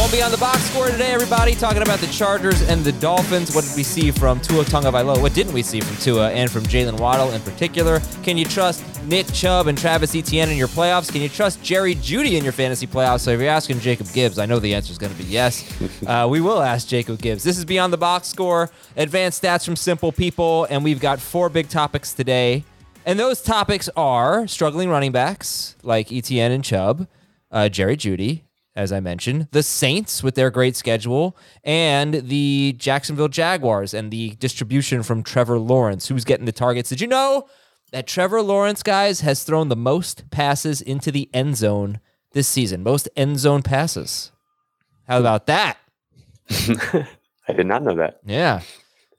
Going to be on the box score today, everybody, talking about the Chargers and the Dolphins. What did we see from Tua Tagovailoa? What didn't we see from Tua and from Jaylen Waddle in particular? Can you trust Nick Chubb and Travis Etienne in your playoffs? Can you trust Jerry Jeudy in your fantasy playoffs? So if you're asking Jacob Gibbs, I know the answer is going to be yes. Uh, we will ask Jacob Gibbs. This is Beyond the Box Score, advanced stats from simple people, and we've got four big topics today. And those topics are struggling running backs like Etienne and Chubb, uh, Jerry Jeudy, as I mentioned, the Saints with their great schedule, and the Jacksonville Jaguars and the distribution from Trevor Lawrence, who's getting the targets. Did you know that Trevor Lawrence, guys, has thrown the most passes into the end zone this season? Most end zone passes. How about that? I did not know that. Yeah.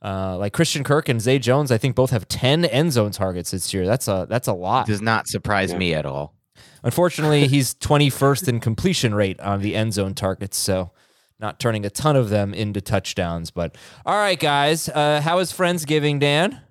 Uh, like Christian Kirk and Zay Jones, I think both have ten end zone targets this year. That's a that's a lot. Does not surprise me at all. Unfortunately, he's 21st in completion rate on the end zone targets, so not turning a ton of them into touchdowns. But all right, guys, uh, how was Friendsgiving, Dan?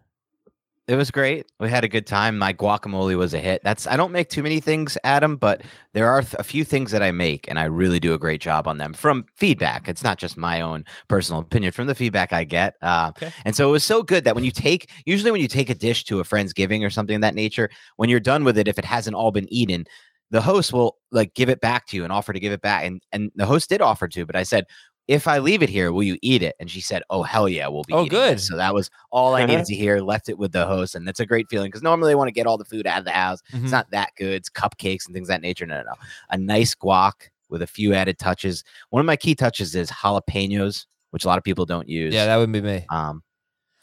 It was great. We had a good time. My guacamole was a hit. That's I don't make too many things, Adam, but there are th- a few things that I make, and I really do a great job on them from feedback. It's not just my own personal opinion from the feedback I get. Uh, Okay. And so it was so good that when you take, usually when you take a dish to a friend's giving or something of that nature, when you're done with it, if it hasn't all been eaten, the host will like give it back to you and offer to give it back. And and the host did offer to, but I said, if I leave it here, will you eat it? And she said, Oh hell yeah, we'll be. Oh, eating good. this." So that was all I needed to hear. Left it with the host, and that's a great feeling because normally they want to get all the food out of the house. Mhm. It's not that good. It's cupcakes and things of that nature. No, no, no. A nice guac with a few added touches. One of my key touches is jalapenos, which a lot of people don't use. Yeah, that would be me. um,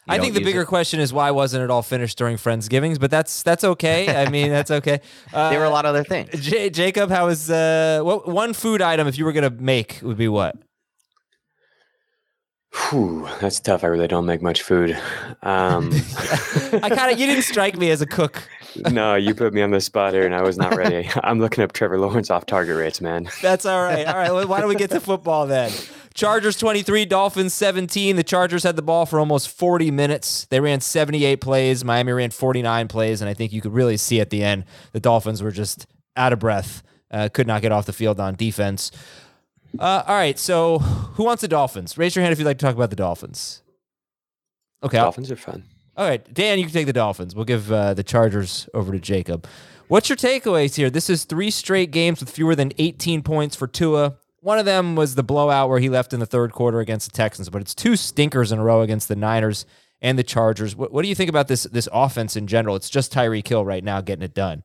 I think the bigger it. question is why wasn't it all finished during Friendsgivings? But that's that's okay. I mean, that's okay. Uh, there were a lot of other things. J- Jacob, how is uh, what one food item if you were gonna make would be what? Whew, that's tough. I really don't make much food. Um, I kind of you didn't strike me as a cook. no, you put me on the spot here, and I was not ready. I'm looking up Trevor Lawrence off target rates, man. That's all right. All right. Well, why don't we get to football then? Chargers 23, Dolphins 17. The Chargers had the ball for almost 40 minutes. They ran 78 plays. Miami ran 49 plays. And I think you could really see at the end the Dolphins were just out of breath, uh, could not get off the field on defense. Uh, all right. So who wants the Dolphins? Raise your hand if you'd like to talk about the Dolphins. Okay. I'll- Dolphins are fun. all right, Dan, you can take the Dolphins. We'll give uh, the Chargers over to Jacob. What's your takeaways here? This is three straight games with fewer than 18 points for Tua. One of them was the blowout where he left in the third quarter against the Texans, but it's two stinkers in a row against the Niners and the Chargers. What, what do you think about this this offense in general? It's just Tyreek Hill right now getting it done.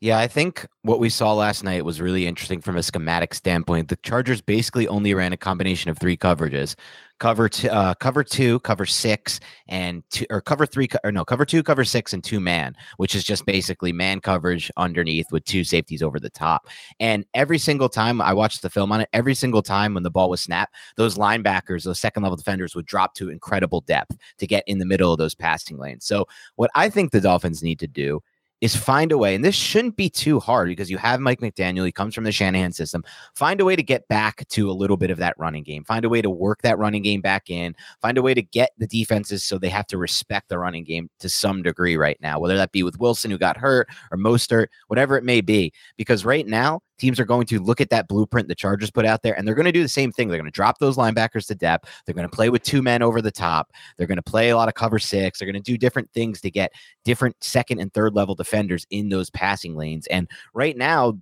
Yeah, I think what we saw last night was really interesting from a schematic standpoint. The Chargers basically only ran a combination of three coverages: cover two, uh, cover two, cover six, and two, or cover three, co- or no, cover two, cover six, and two man, which is just basically man coverage underneath with two safeties over the top. And every single time I watched the film on it, every single time when the ball was snapped, those linebackers, those second level defenders, would drop to incredible depth to get in the middle of those passing lanes. So, what I think the Dolphins need to do is find a way, and this shouldn't be too hard because you have Mike McDaniel. He comes from the Shanahan system. Find a way to get back to a little bit of that running game. Find a way to work that running game back in. Find a way to get the defenses so they have to respect the running game to some degree right now, whether that be with Wilson, who got hurt, or Mostert, whatever it may be. Because right now, teams are going to look at that blueprint the Chargers put out there, and they're going to do the same thing. They're going to drop those linebackers to depth. They're going to play with two men over the top. They're going to play a lot of cover six. They're going to do different things to get different second and third level defenders in those passing lanes. And right now,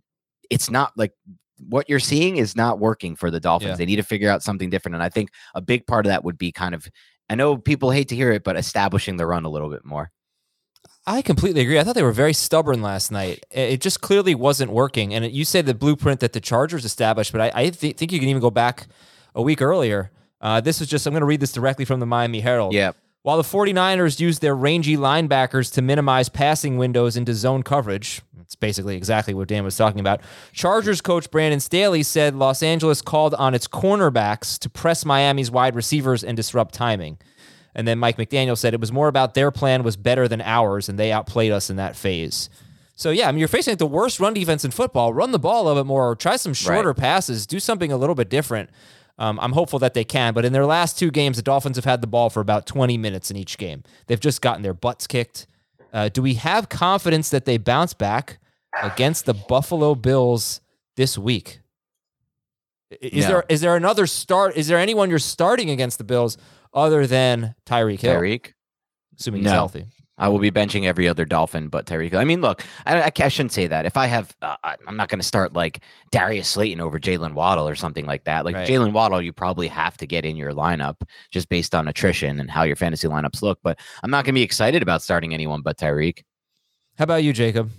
it's not like what you're seeing is not working for the Dolphins. Yeah. They need to figure out something different. And I think a big part of that would be kind of, I know people hate to hear it, but establishing the run a little bit more. I completely agree. I thought they were very stubborn last night. It just clearly wasn't working. And you say the blueprint that the Chargers established, but I, I thi- think you can even go back a week earlier. Uh, this was just, I'm going to read this directly from the Miami Herald. Yeah. While the 49ers used their rangy linebackers to minimize passing windows into zone coverage, it's basically exactly what Dan was talking about. Chargers coach Brandon Staley said Los Angeles called on its cornerbacks to press Miami's wide receivers and disrupt timing. And then Mike McDaniel said it was more about their plan was better than ours, and they outplayed us in that phase. So yeah, I mean you're facing like the worst run defense in football. Run the ball a little bit more, or try some shorter passes, do something a little bit different. Um, I'm hopeful that they can, but in their last two games, the Dolphins have had the ball for about 20 minutes in each game. They've just gotten their butts kicked. Uh, do we have confidence that they bounce back against the Buffalo Bills this week? Is No. there is there another start? Is there anyone you're starting against the Bills other than Tyreek Hill, Tyreek. assuming he's No. healthy? I will be benching every other Dolphin but Tyreek. I mean, look, I, I, I shouldn't say that. If I have, uh, I- I'm not going to start like Darius Slayton over Jaylen Waddle or something like that. Like Right. Jaylen Waddle, you probably have to get in your lineup just based on attrition and how your fantasy lineups look. But I'm not going to be excited about starting anyone but Tyreek. How about you, Jacob?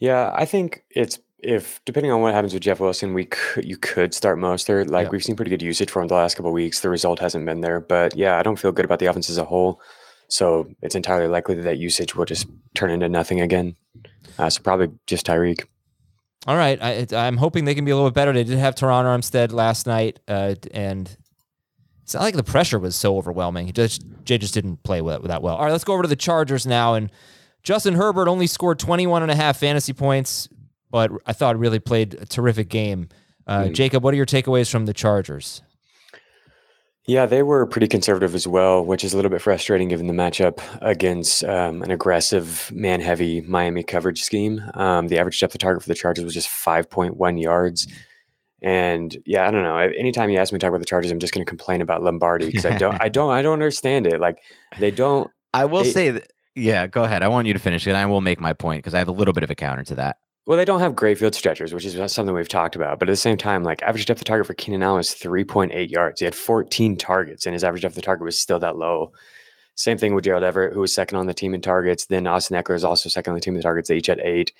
Yeah, I think it's if depending on what happens with Jeff Wilson, we could you could start Mostert. Like Yeah. we've seen pretty good usage for him the last couple of weeks. The result hasn't been there, but yeah, I don't feel good about the offense as a whole. So it's entirely likely that that usage will just turn into nothing again. Uh, so probably just Tyreek. All right, I, I'm hoping they can be a little bit better. They did have Terron Armstead last night, uh, and it's not like the pressure was so overwhelming. He just Jay just didn't play with that well. All right, let's go over to the Chargers now. And Justin Herbert only scored 21 and a half fantasy points, but I thought really played a terrific game. Uh, Hmm. Jacob, what are your takeaways from the Chargers? Yeah, they were pretty conservative as well, which is a little bit frustrating given the matchup against um, an aggressive, man heavy Miami coverage scheme. Um, the average depth of target for the Chargers was just 5.1 yards. And yeah, I don't know. Anytime you ask me to talk about the Chargers, I'm just going to complain about Lombardi because I don't, I don't, I don't understand it. Like they don't. I will They- say that. Yeah, go ahead. I want you to finish it. I will make my point because I have a little bit of a counter to that. Well, they don't have great field stretchers, which is something we've talked about. But at the same time, like average depth of target for Keenan Allen is 3.8 yards. He had 14 targets, and his average depth of target was still that low. Same thing with Gerald Everett, who was second on the team in targets. Then Austin Ekeler is also second on the team in targets. They each had eight.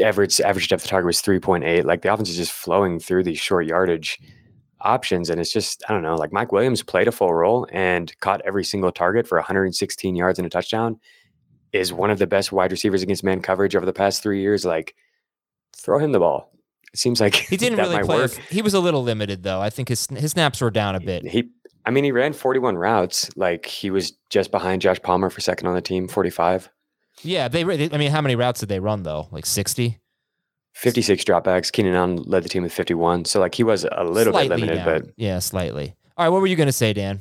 Everett's average depth of target was 3.8. Like the offense is just flowing through these short yardage options. And it's just, I don't know, like Mike Williams played a full role and caught every single target for 116 yards and a touchdown is one of the best wide receivers against man coverage over the past three years. Like, throw him the ball. It seems like He didn't really play. work. He was a little limited though. I think his his snaps were down a bit. He, I mean, he ran 41 routes. Like he was just behind Josh Palmer for second on the team, 45, Yeah, they. I mean, how many routes did they run though? Like 60. 56 dropbacks. Keenan Allen led the team with 51. So like he was a little Slightly bit limited, down. but yeah, slightly. All right, what were you going to say, Dan?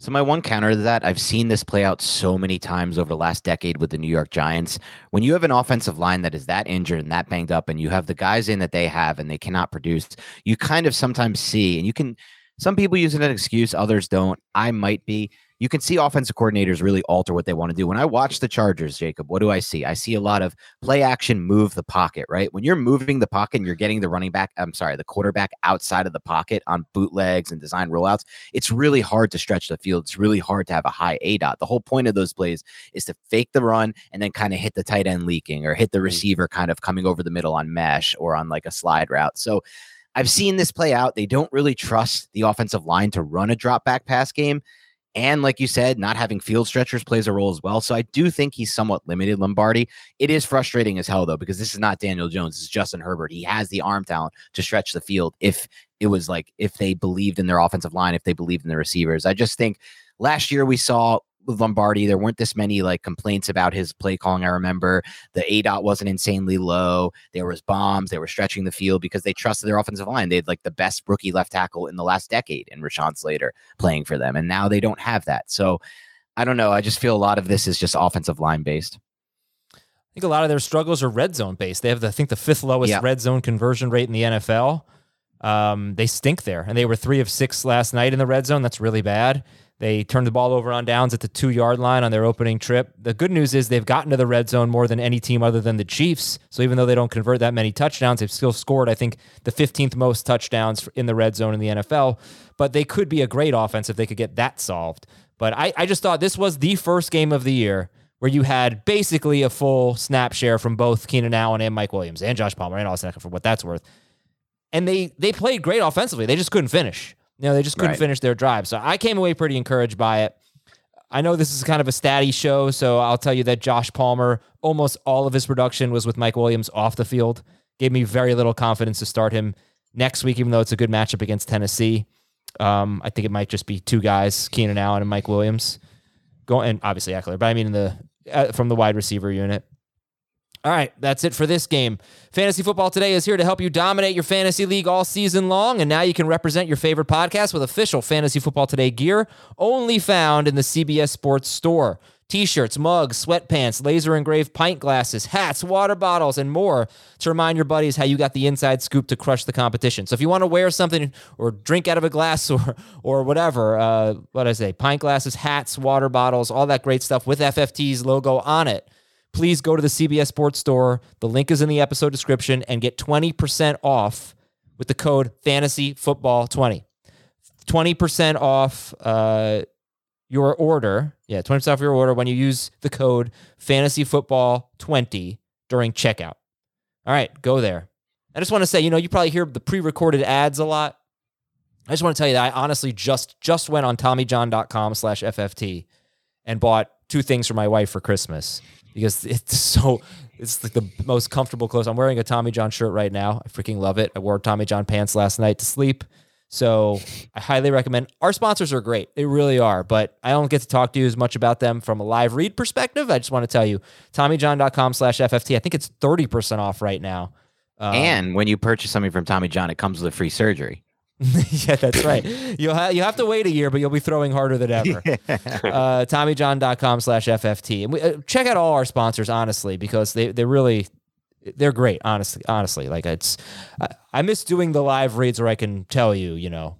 So my one counter to that, I've seen this play out so many times over the last decade with the New York Giants. When you have an offensive line that is that injured and that banged up, and you have the guys in that they have and they cannot produce, you kind of sometimes see, and you can. Some people use it as an excuse, others don't. I might be. You can see offensive coordinators really alter what they want to do. When I watch the Chargers, Jacob, what do I see? I see a lot of play action, move the pocket, right? When you're moving the pocket and you're getting the running back, I'm sorry, the quarterback outside of the pocket on bootlegs and design rollouts, it's really hard to stretch the field. It's really hard to have a high A dot. The whole point of those plays is to fake the run and then kind of hit the tight end leaking or hit the mm. receiver kind of coming over the middle on mesh or on like a slide route. So I've seen this play out. They don't really trust the offensive line to run a drop back pass game. And like you said, not having field stretchers plays a role as well. So I do think he's somewhat limited, Lombardi. It is frustrating as hell, though, because this is not Daniel Jones. It's Justin Herbert. He has the arm talent to stretch the field if it was like, if they believed in their offensive line, if they believed in the receivers. I just think last year we saw with Lombardi, there weren't this many like complaints about his play calling. I remember the A dot wasn't insanely low. There was bombs. They were stretching the field because they trusted their offensive line. They had like the best rookie left tackle in the last decade in Rashod Slater playing for them, and now they don't have that. So I don't know. I just feel a lot of this is just offensive line based. I think a lot of their struggles are red zone based. They have, the, I think, the fifth lowest Yeah. red zone conversion rate in the NFL. Um, they stink there, and they were three of six last night in the red zone. That's really bad. They turned the ball over on downs at the two yard line on their opening trip. The good news is they've gotten to the red zone more than any team other than the Chiefs. So even though they don't convert that many touchdowns, they've still scored, I think, the 15th most touchdowns in the red zone in the NFL. But they could be a great offense if they could get that solved. But I, I just thought this was the first game of the year where you had basically a full snap share from both Keenan Allen and Mike Williams and Josh Palmer and Austin Ekeler for what that's worth. And they they played great offensively. They just couldn't finish. You know, they just couldn't Right. finish their drive. So I came away pretty encouraged by it. I know this is kind of a statty show, so I'll tell you that Josh Palmer, almost all of his production was with Mike Williams off the field. Gave me very little confidence to start him next week, even though it's a good matchup against Tennessee. Um, I think it might just be two guys, Keenan Allen and Mike Williams. Go and obviously Ekeler, but I mean in the uh, from the wide receiver unit. All right, that's it for this game. Fantasy Football Today is here to help you dominate your fantasy league all season long, and now you can represent your favorite podcast with official Fantasy Football Today gear, only found in the CBS Sports Store. T-shirts, mugs, sweatpants, laser engraved pint glasses, hats, water bottles, and more to remind your buddies how you got the inside scoop to crush the competition. So if you want to wear something or drink out of a glass or or whatever, uh, what I say, pint glasses, hats, water bottles, all that great stuff with FFT's logo on it please go to the CBS Sports Store. The link is in the episode description and get 20% off with the code Fantasy Football 20. 20% off uh, your order. Yeah, 20% off your order when you use the code Fantasy Football 20 during checkout. All right, go there. I just want to say, you know, you probably hear the pre-recorded ads a lot. I just want to tell you that I honestly just just went on TommyJohn.com slash FFT and bought two things for my wife for Christmas because it's so it's like the most comfortable clothes. I'm wearing a Tommy John shirt right now. I freaking love it. I wore Tommy John pants last night to sleep. So I highly recommend. Our sponsors are great. They really are. But I don't get to talk to you as much about them from a live read perspective. I just want to tell you, TommyJohn.com slash FFT. I think it's 30% off right now. Um, and when you purchase something from Tommy John, it comes with a free surgery. yeah, that's right. You'll have you have to wait a year, but you'll be throwing harder than ever. uh, TommyJohn.com slash FFT. And we, uh, check out all our sponsors, honestly, because they, they really, they're great, honestly. Honestly, like it's, I, I miss doing the live reads where I can tell you, you know,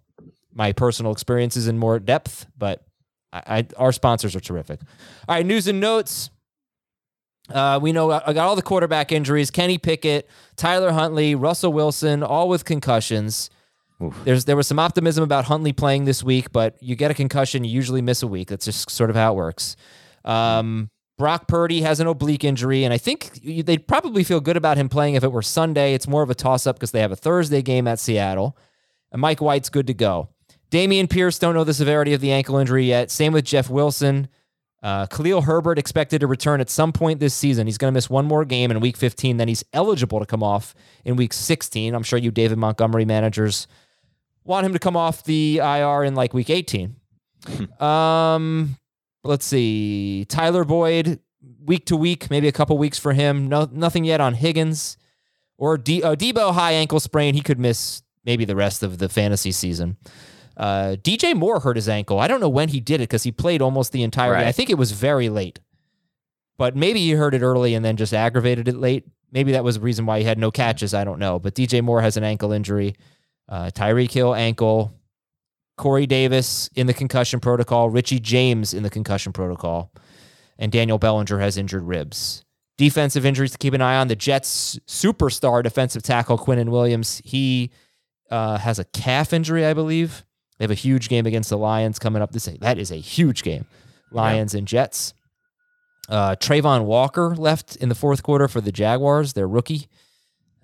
my personal experiences in more depth, but I, I our sponsors are terrific. All right, news and notes. Uh, we know I got all the quarterback injuries: Kenny Pickett, Tyler Huntley, Russell Wilson, all with concussions. There's there was some optimism about Huntley playing this week, but you get a concussion, you usually miss a week. That's just sort of how it works. Um, Brock Purdy has an oblique injury, and I think they'd probably feel good about him playing if it were Sunday. It's more of a toss up because they have a Thursday game at Seattle. And Mike White's good to go. Dameon Pierce don't know the severity of the ankle injury yet. Same with Jeff Wilson. Uh, Khalil Herbert expected to return at some point this season. He's going to miss one more game in week 15. Then he's eligible to come off in week 16. I'm sure you David Montgomery managers want him to come off the IR in like week 18. um, let's see. Tyler Boyd, week to week, maybe a couple weeks for him. No, nothing yet on Higgins or D- uh, Deebo high ankle sprain. He could miss maybe the rest of the fantasy season. Uh, DJ Moore hurt his ankle. I don't know when he did it because he played almost the entire game. Right. I think it was very late, but maybe he hurt it early and then just aggravated it late. Maybe that was the reason why he had no catches. I don't know. But DJ Moore has an ankle injury. Uh, Tyreek Hill ankle. Corey Davis in the concussion protocol, Richie James in the concussion protocol, and Daniel Bellinger has injured ribs. Defensive injuries to keep an eye on. The Jets' superstar defensive tackle Quinnen Williams, he uh, has a calf injury, I believe. They have a huge game against the Lions coming up. This that is a huge game. Lions and Jets. Uh, Travon Walker left in the fourth quarter for the Jaguars, their rookie.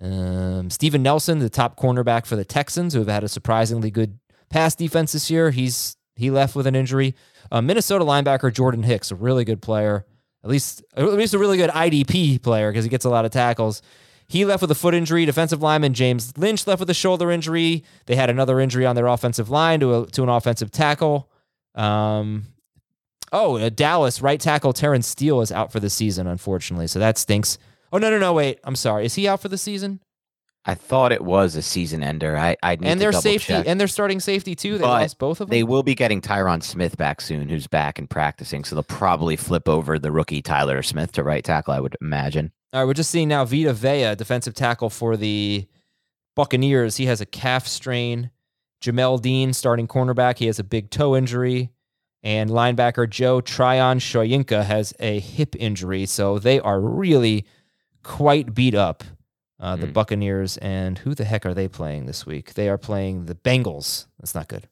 Um, Steven Nelson, the top cornerback for the Texans, who have had a surprisingly good pass defense this year, he's he left with an injury. Uh, Minnesota linebacker Jordan Hicks, a really good player, at least at least a really good IDP player because he gets a lot of tackles. He left with a foot injury. Defensive lineman James Lynch left with a shoulder injury. They had another injury on their offensive line to a, to an offensive tackle. Um, oh, uh, Dallas right tackle Terence Steele is out for the season, unfortunately. So that stinks. Oh no no no wait, I'm sorry. Is he out for the season? I thought it was a season ender. I I need and their safety check. and their starting safety too. They But lost both of them. They will be getting Tyron Smith back soon, who's back and practicing. So they'll probably flip over the rookie Tyler Smith to right tackle, I would imagine. All right, we're just seeing now Vita Vea, defensive tackle for the Buccaneers. He has a calf strain. Jamel Dean, starting cornerback, he has a big toe injury. And linebacker Joe Tryon Shoyinka has a hip injury. So they are really quite beat up, uh, the Mm. Buccaneers. And who the heck are they playing this week? They are playing the Bengals. That's not good.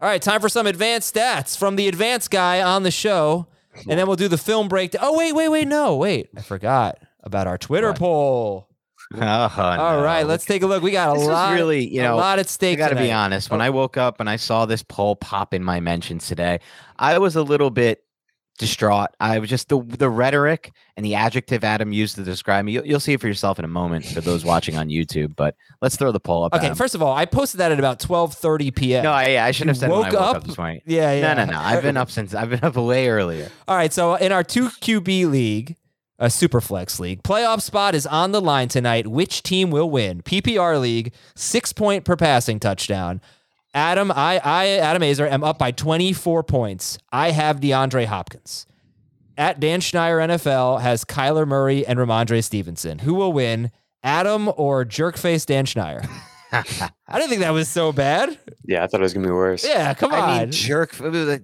All right, time for some advanced stats from the advanced guy on the show. And then we'll do the film breakdown. Oh, wait, wait, wait. No, wait. I forgot about our Twitter What? poll. Oh, All right, let's take a look. We got a This lot, really, you know, a lot at stake. I got to be honest. When Oh. I woke up and I saw this poll pop in my mentions today, I was a little bit distraught. I was just the the rhetoric and the adjective Adam used to describe me. You'll, you'll see it for yourself in a moment for those watching on YouTube. But let's throw the poll up. Okay, Adam. first of all, I posted that at about twelve thirty p.m. no, I, yeah, I should have said woke woke up? up this morning. yeah, yeah. No, no, no. I've been up since I've been up way earlier. All right, so in our two QB league, a super flex league, playoff spot is on the line tonight. Which team will win? PPR league, six point per passing touchdown. Adam, I, I, Adam Aizer, am up by 24 points. I have DeAndre Hopkins. At Dan Schneier NFL has Kyler Murray and Rhamondre Stevenson. Who will win? Adam or jerkface Dan Schneier? I didn't think that was so bad. Yeah, I thought it was gonna be worse. Yeah, come on. I mean, jerk.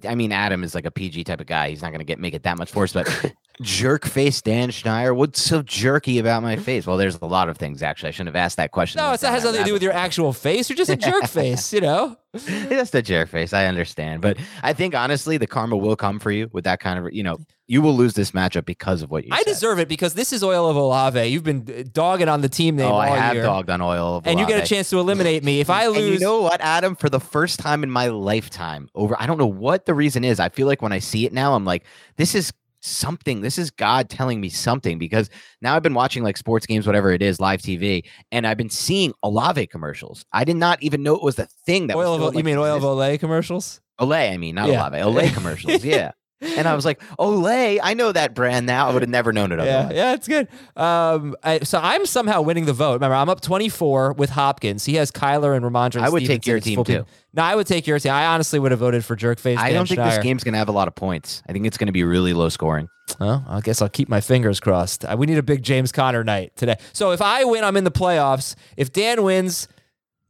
I mean, Adam is like a PG type of guy. He's not going to get make it that much worse. But jerk face Dan Schneier. What's so jerky about my face? Well, there's a lot of things actually. I shouldn't have asked that question. no, Went it's, that down has nothing to do with your actual face. You're just a jerk face, you know? Just a jerk face. I understand, but I think honestly, the karma will come for you with that kind of. You know, you will lose this matchup because of what you. I said. deserve it because this is Oil of Olave. You've been uh, dogging on the team name Oh, I have year. dogged on oil, of and you get a chance to eliminate me. If I And lose, you know what, Adam? For the first time in my lifetime, over I don't know what the reason is. I feel like when I see it now, I'm like, this is something. This is God telling me something because now I've been watching like sports games, whatever it is, live TV, and I've been seeing Olave commercials. I did not even know it was the thing that oil was of, still, you mean Oil of Olay commercials? Olay? I mean, not Yeah. Olave. Olay commercials. Yeah. And I was like, Olay, I know that brand now. I would have never known it Yeah, otherwise. yeah, it's good. Um, I, so I'm somehow winning the vote. Remember, I'm up 24 with Hopkins. He has Kyler and Rhamondre. I would take your team, too. No, I would take your team. I honestly would have voted for Jerkface. I Dan don't think this game's going to have a lot of points. I think it's going to be really low scoring. Well, I guess I'll keep my fingers crossed. Uh, We need a big James Conner night today. So if I win, I'm in the playoffs. If Dan wins,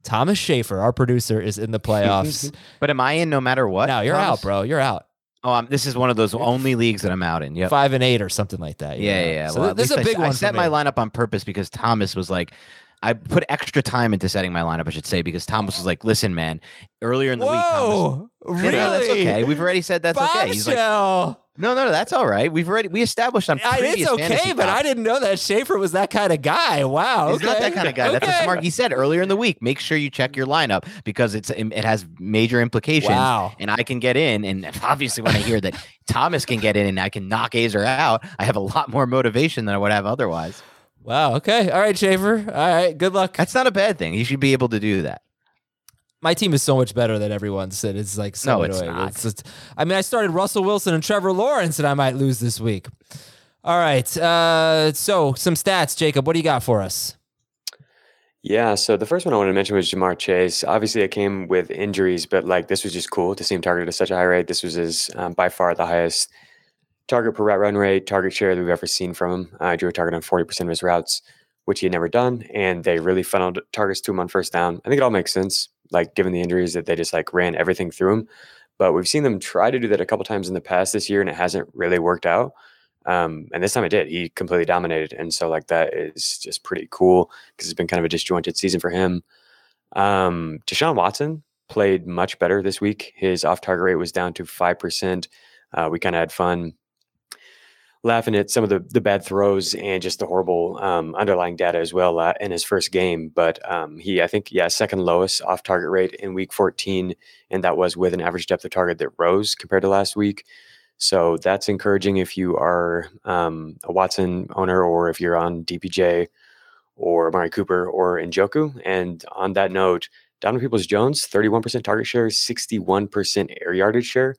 Thomas Schaefer, our producer, is in the playoffs. But am I in no matter what? no, you're Thomas? out, bro. You're out. Oh, um, this is one of those only leagues that I'm out in. Yep. Five and eight or something like that. Yeah, You're yeah. yeah. So Well, this is a least I- big one. I set my lineup on purpose because Thomas was like, I put extra time into setting my lineup. I should say because Thomas was like, "Listen, man, earlier in the week, Thomas." Whoa, Yeah, really? that's okay. We've already said that's okay. He's like. No, no, no, that's all right. We've already we established on I- previous it's okay, but I didn't know that Schaefer was that kind of guy. Wow. He's not that kind of guy. That's what Okay. Smart. He said earlier in the week. Make sure you check your lineup because it's it has major implications. Wow. And I can get in, and obviously when I hear that Thomas can get in and I can knock Aizer out, I have a lot more motivation than I would have otherwise. Wow. Okay. All right, Schaefer. All right. Good luck. That's not a bad thing. You should be able to do that. My team is so much better than everyone's. and It's like so No, it's annoying. not. just- I mean, I started Russell Wilson and Trevor Lawrence, and I might lose this week. All right. Uh, so some stats, Jacob. What do you got for us? Yeah, so the first one I wanted to mention was Ja'Marr Chase. Obviously, it came with injuries, but like this was just cool to see him targeted at such a high rate. This was his um, by far the highest target per route run rate, target share that we've ever seen from him. Uh, drew a target on 40% of his routes, which he had never done, and they really funneled targets to him on first down. I think it all makes sense. Like given the injuries that they just like ran everything through him. But we've seen them try to do that a couple times in the past this year, and it hasn't really worked out. Um, and this time it did. He completely dominated, and so like that is just pretty cool because it's been kind of a disjointed season for him. Um, Deshaun Watson played much better this week. His off-target rate was down to five percent. Uh, we kind of had fun laughing at some of the, the bad throws and just the horrible um, underlying data as well uh, in his first game. But um, he, I think, yeah, second lowest off target rate in week 14. And that was with an average depth of target that rose compared to last week. So that's encouraging if you are um, a Watson owner or if you're on DPJ or Amari Cooper or Njoku. And on that note, Donovan Peoples Jones, 31% target share, 61% air yardage share.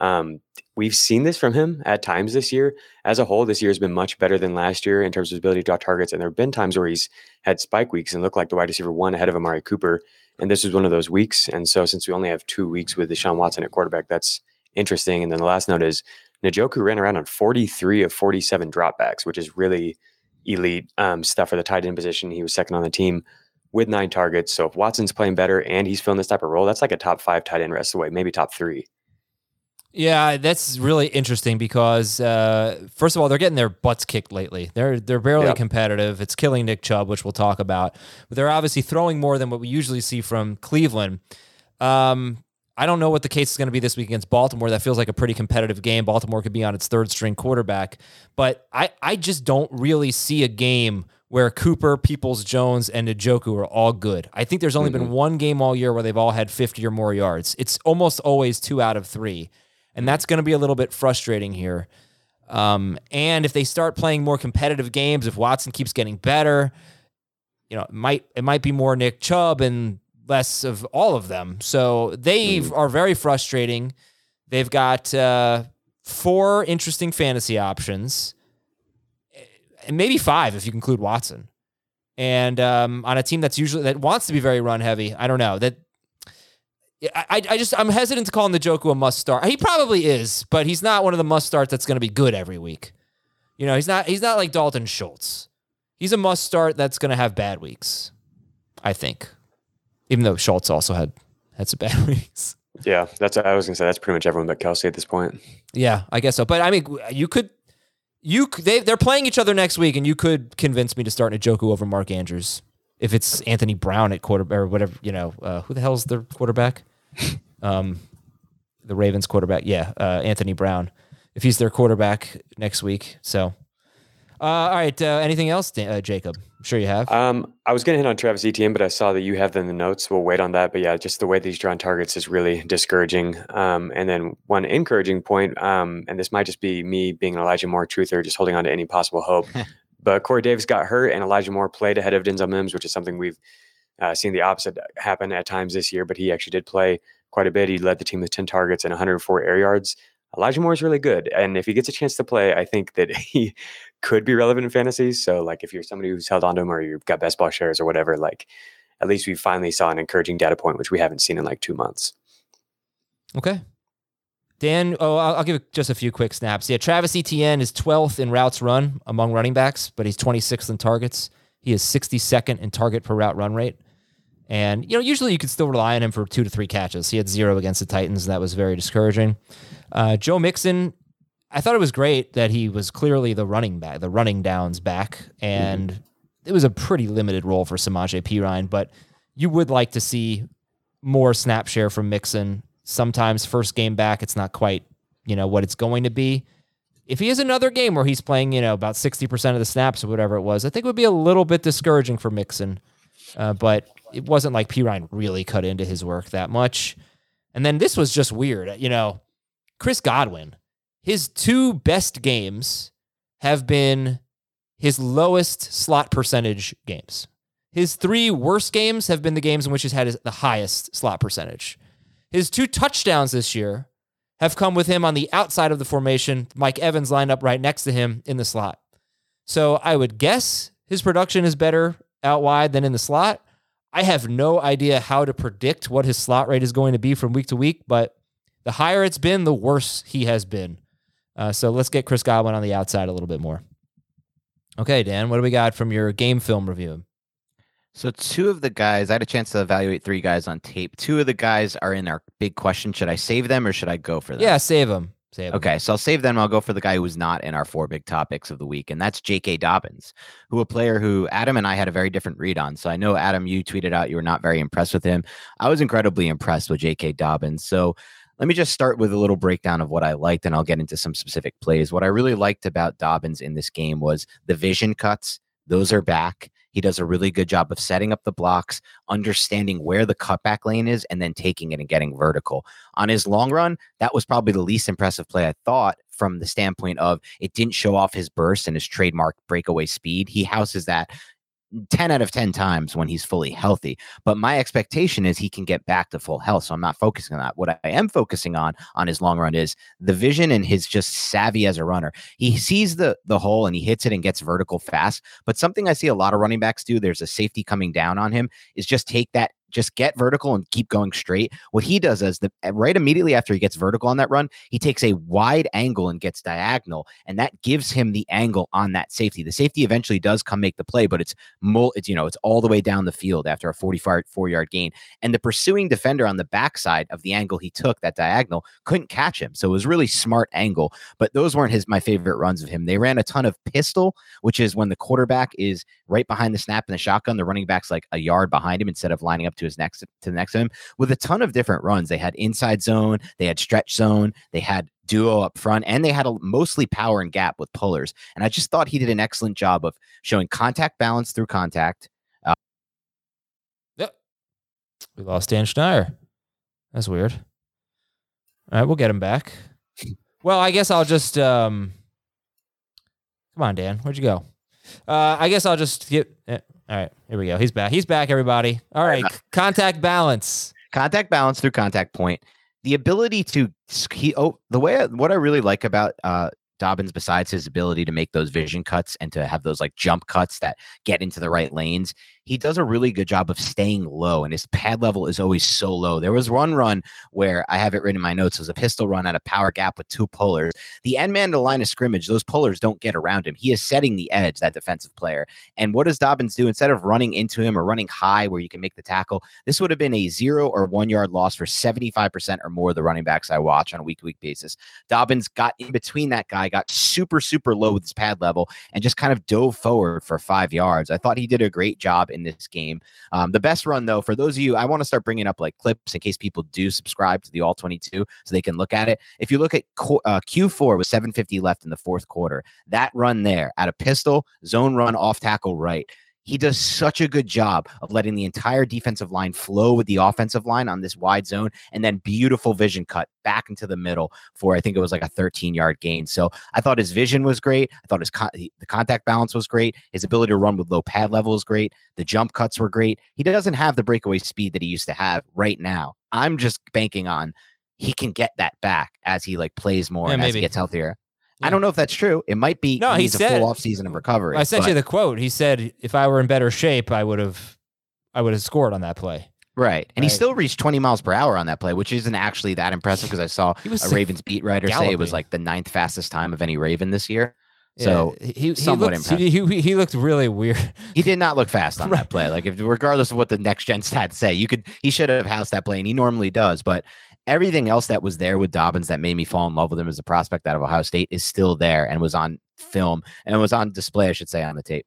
Um, we've seen this from him at times this year. As a whole, this year has been much better than last year in terms of his ability to draw targets. And there have been times where he's had spike weeks and looked like the wide receiver one ahead of Amari Cooper. And this was one of those weeks. And so since we only have two weeks with Deshaun Watson at quarterback, that's interesting. And then the last note is Njoku ran around on 43 of 47 dropbacks, which is really elite um, stuff for the tight end position. He was second on the team with nine targets. So if Watson's playing better and he's filling this type of role, that's like a top five tight end rest of the way, maybe top three. Yeah, that's really interesting because uh, first of all, they're getting their butts kicked lately. They're they're barely yep. competitive. It's killing Nick Chubb, which we'll talk about. But they're obviously throwing more than what we usually see from Cleveland. Um, I don't know what the case is going to be this week against Baltimore. That feels like a pretty competitive game. Baltimore could be on its third string quarterback, but I I just don't really see a game where Cooper, Peoples Jones, and Njoku are all good. I think there's only mm-hmm. been one game all year where they've all had 50 or more yards. It's almost always two out of three and that's going to be a little bit frustrating here. Um, and if they start playing more competitive games, if Watson keeps getting better, you know, it might it might be more Nick Chubb and less of all of them. So they mm. are very frustrating. They've got uh, four interesting fantasy options, and maybe five if you include Watson. And um, on a team that's usually that wants to be very run heavy, I don't know that I, I just I'm hesitant to call Njoku a must start. He probably is, but he's not one of the must starts that's going to be good every week. You know, he's not he's not like Dalton Schultz. He's a must start that's going to have bad weeks. I think, even though Schultz also had had some bad weeks. Yeah, that's I was going to say. That's pretty much everyone but Kelce at this point. Yeah, I guess so. But I mean, you could you they they're playing each other next week, and you could convince me to start Njoku over Mark Andrews if it's Anthony Brown at quarterback or whatever, you know, uh, who the hell's their quarterback? um, the Ravens quarterback, yeah, uh, Anthony Brown. If he's their quarterback next week, so. Uh, all right. Uh, anything else, uh, Jacob? I'm sure you have. Um, I was going to hit on Travis Etienne, but I saw that you have them in the notes. We'll wait on that. But yeah, just the way these drawn targets is really discouraging. Um, and then one encouraging point, um, and this might just be me being an Elijah Moore truther, just holding on to any possible hope. But Corey Davis got hurt, and Elijah Moore played ahead of Denzel Mims, which is something we've uh, seen the opposite happen at times this year. But he actually did play quite a bit. He led the team with 10 targets and 104 air yards. Elijah Moore is really good. And if he gets a chance to play, I think that he could be relevant in fantasy. So, like, if you're somebody who's held on to him or you've got best ball shares or whatever, like, at least we finally saw an encouraging data point, which we haven't seen in like two months. Okay. Dan, oh, I'll, I'll, give just a few quick snaps. Yeah, Travis Etienne is 12th in routes run among running backs, but he's 26th in targets. He is 62nd in target per route run rate. And, you know, usually you could still rely on him for two to three catches. He had zero against the Titans, and that was very discouraging. Uh, Joe Mixon, I thought it was great that he was clearly the running back, the running downs back. And mm-hmm. it was a pretty limited role for Samaje Perine, but you would like to see more snap share from Mixon Sometimes first game back, it's not quite, you know, what it's going to be. If he has another game where he's playing, you know, about 60% of the snaps or whatever it was, I think it would be a little bit discouraging for Mixon. Uh, but it wasn't like Perine really cut into his work that much. And then this was just weird. You know, Chris Godwin, his two best games have been his lowest slot percentage games. His three worst games have been the games in which he's had the highest slot percentage. His two touchdowns this year have come with him on the outside of the formation. Mike Evans lined up right next to him in the slot. So I would guess his production is better out wide than in the slot. I have no idea how to predict what his slot rate is going to be from week to week, but the higher it's been, the worse he has been. Uh, so let's get Chris Godwin on the outside a little bit more. Okay, Dan, what do we got from your game film review? So two of the guys, I had a chance to evaluate three guys on tape. Two of the guys are in our big question. Should I save them or should I go for them? Yeah, save them. Save him. Okay, so I'll save them. I'll go for the guy who was not in our four big topics of the week, and that's J.K. Dobbins, who a player who Adam and I had a very different read on. So I know Adam, you tweeted out you were not very impressed with him. I was incredibly impressed with J.K. Dobbins. So let me just start with a little breakdown of what I liked, and I'll get into some specific plays. What I really liked about Dobbins in this game was the vision cuts; those are back. He does a really good job of setting up the blocks, understanding where the cutback lane is, and then taking it and getting vertical. On his long run, that was probably the least impressive play I thought from the standpoint of it didn't show off his burst and his trademark breakaway speed. He houses that 10 out of 10 times when he's fully healthy. But my expectation is he can get back to full health. So I'm not focusing on that. What I am focusing on on his long run is the vision and his just savvy as a runner. He sees the the hole and he hits it and gets vertical fast. But something I see a lot of running backs do, there's a safety coming down on him, is just take that just get vertical and keep going straight. What he does is the eh, right immediately after he gets vertical on that run, he takes a wide angle and gets diagonal, and that gives him the angle on that safety. The safety eventually does come make the play, but it's mul- it's you know it's all the way down the field after a 44 four yard gain, and the pursuing defender on the backside of the angle he took that diagonal couldn't catch him. So it was really smart angle, but those weren't his my favorite runs of him. They ran a ton of pistol, which is when the quarterback is right behind the snap in the shotgun, the running back's like a yard behind him instead of lining up to his next to the next to him with a ton of different runs. They had inside zone, they had stretch zone, they had duo up front, and they had a mostly power and gap with pullers. And I just thought he did an excellent job of showing contact balance through contact. Uh, yep. We lost Dan Schneier. That's weird. All right, we'll get him back. Well, I guess I'll just um Come on, Dan. Where'd you go? Uh, I guess I'll just get. Eh, all right, here we go. He's back. He's back, everybody. All right, contact balance. Contact balance through contact point. The ability to he oh the way what I really like about uh Dobbins, besides his ability to make those vision cuts and to have those like jump cuts that get into the right lanes, he does a really good job of staying low and his pad level is always so low. There was one run where I have it written in my notes. It was a pistol run at a power gap with two pullers. The end man to line of scrimmage, those pullers don't get around him. He is setting the edge, that defensive player. And what does Dobbins do? Instead of running into him or running high where you can make the tackle, this would have been a zero or one yard loss for 75% or more of the running backs I watch on a week to week basis. Dobbins got in between that guy, got super, super low with his pad level, and just kind of dove forward for five yards. I thought he did a great job in this game. Um, the best run, though, for those of you, I want to start bringing up like clips in case people do subscribe to the All 22 so they can look at it. If you look at uh, Q4 with 750 left in the fourth quarter, that run there at a pistol, zone run off tackle right he does such a good job of letting the entire defensive line flow with the offensive line on this wide zone and then beautiful vision cut back into the middle for I think it was like a 13 yard gain. So I thought his vision was great. I thought his con- the contact balance was great. His ability to run with low pad level is great. The jump cuts were great. He doesn't have the breakaway speed that he used to have right now. I'm just banking on he can get that back as he like plays more Yeah, and as he gets healthier. Yeah. I don't know if that's true. It might be. No, he needs a said- full off season of recovery. I sent but- you the quote. He said, "If I were in better shape, I would have, I would have scored on that play." Right. And he still reached 20 miles per hour on that play, which isn't actually that impressive because I saw a Ravens beat writer say it was like the ninth fastest time of any Raven this year. Yeah, So he he somewhat looked, he, he, he looked really weird. he did not look fast on Right. that play. Like if regardless of what the next gen stats say, you could he should have housed that play and he normally does. But everything else that was there with Dobbins that made me fall in love with him as a prospect out of Ohio State is still there and was on film and was on display, I should say, on the tape.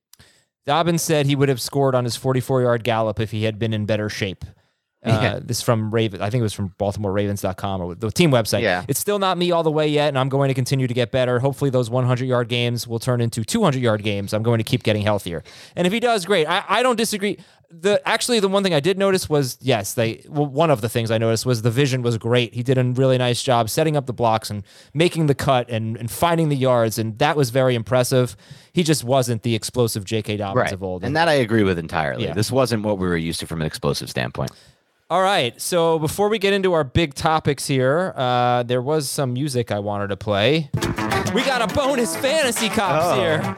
Dobbins said he would have scored on his 44 yard gallop if he had been in better shape. Uh, Yeah. This from Raven. I think it was from BaltimoreRavens.com or the team website. Yeah. It's still not me all the way yet, and I'm going to continue to get better. Hopefully, those 100 yard games will turn into 200 yard games. I'm going to keep getting healthier. And if he does, great. I, I don't disagree. The actually, the one thing I did notice was yes, they. Well, one of the things I noticed was the vision was great. He did a really nice job setting up the blocks and making the cut and and finding the yards, and that was very impressive. He just wasn't the explosive J.K. Dobbins Right. of old. And that I agree with entirely. Yeah. This wasn't what we were used to from an explosive standpoint. All right. So before we get into our big topics here, uh, there was some music I wanted to play. We got a bonus fantasy cops Oh. here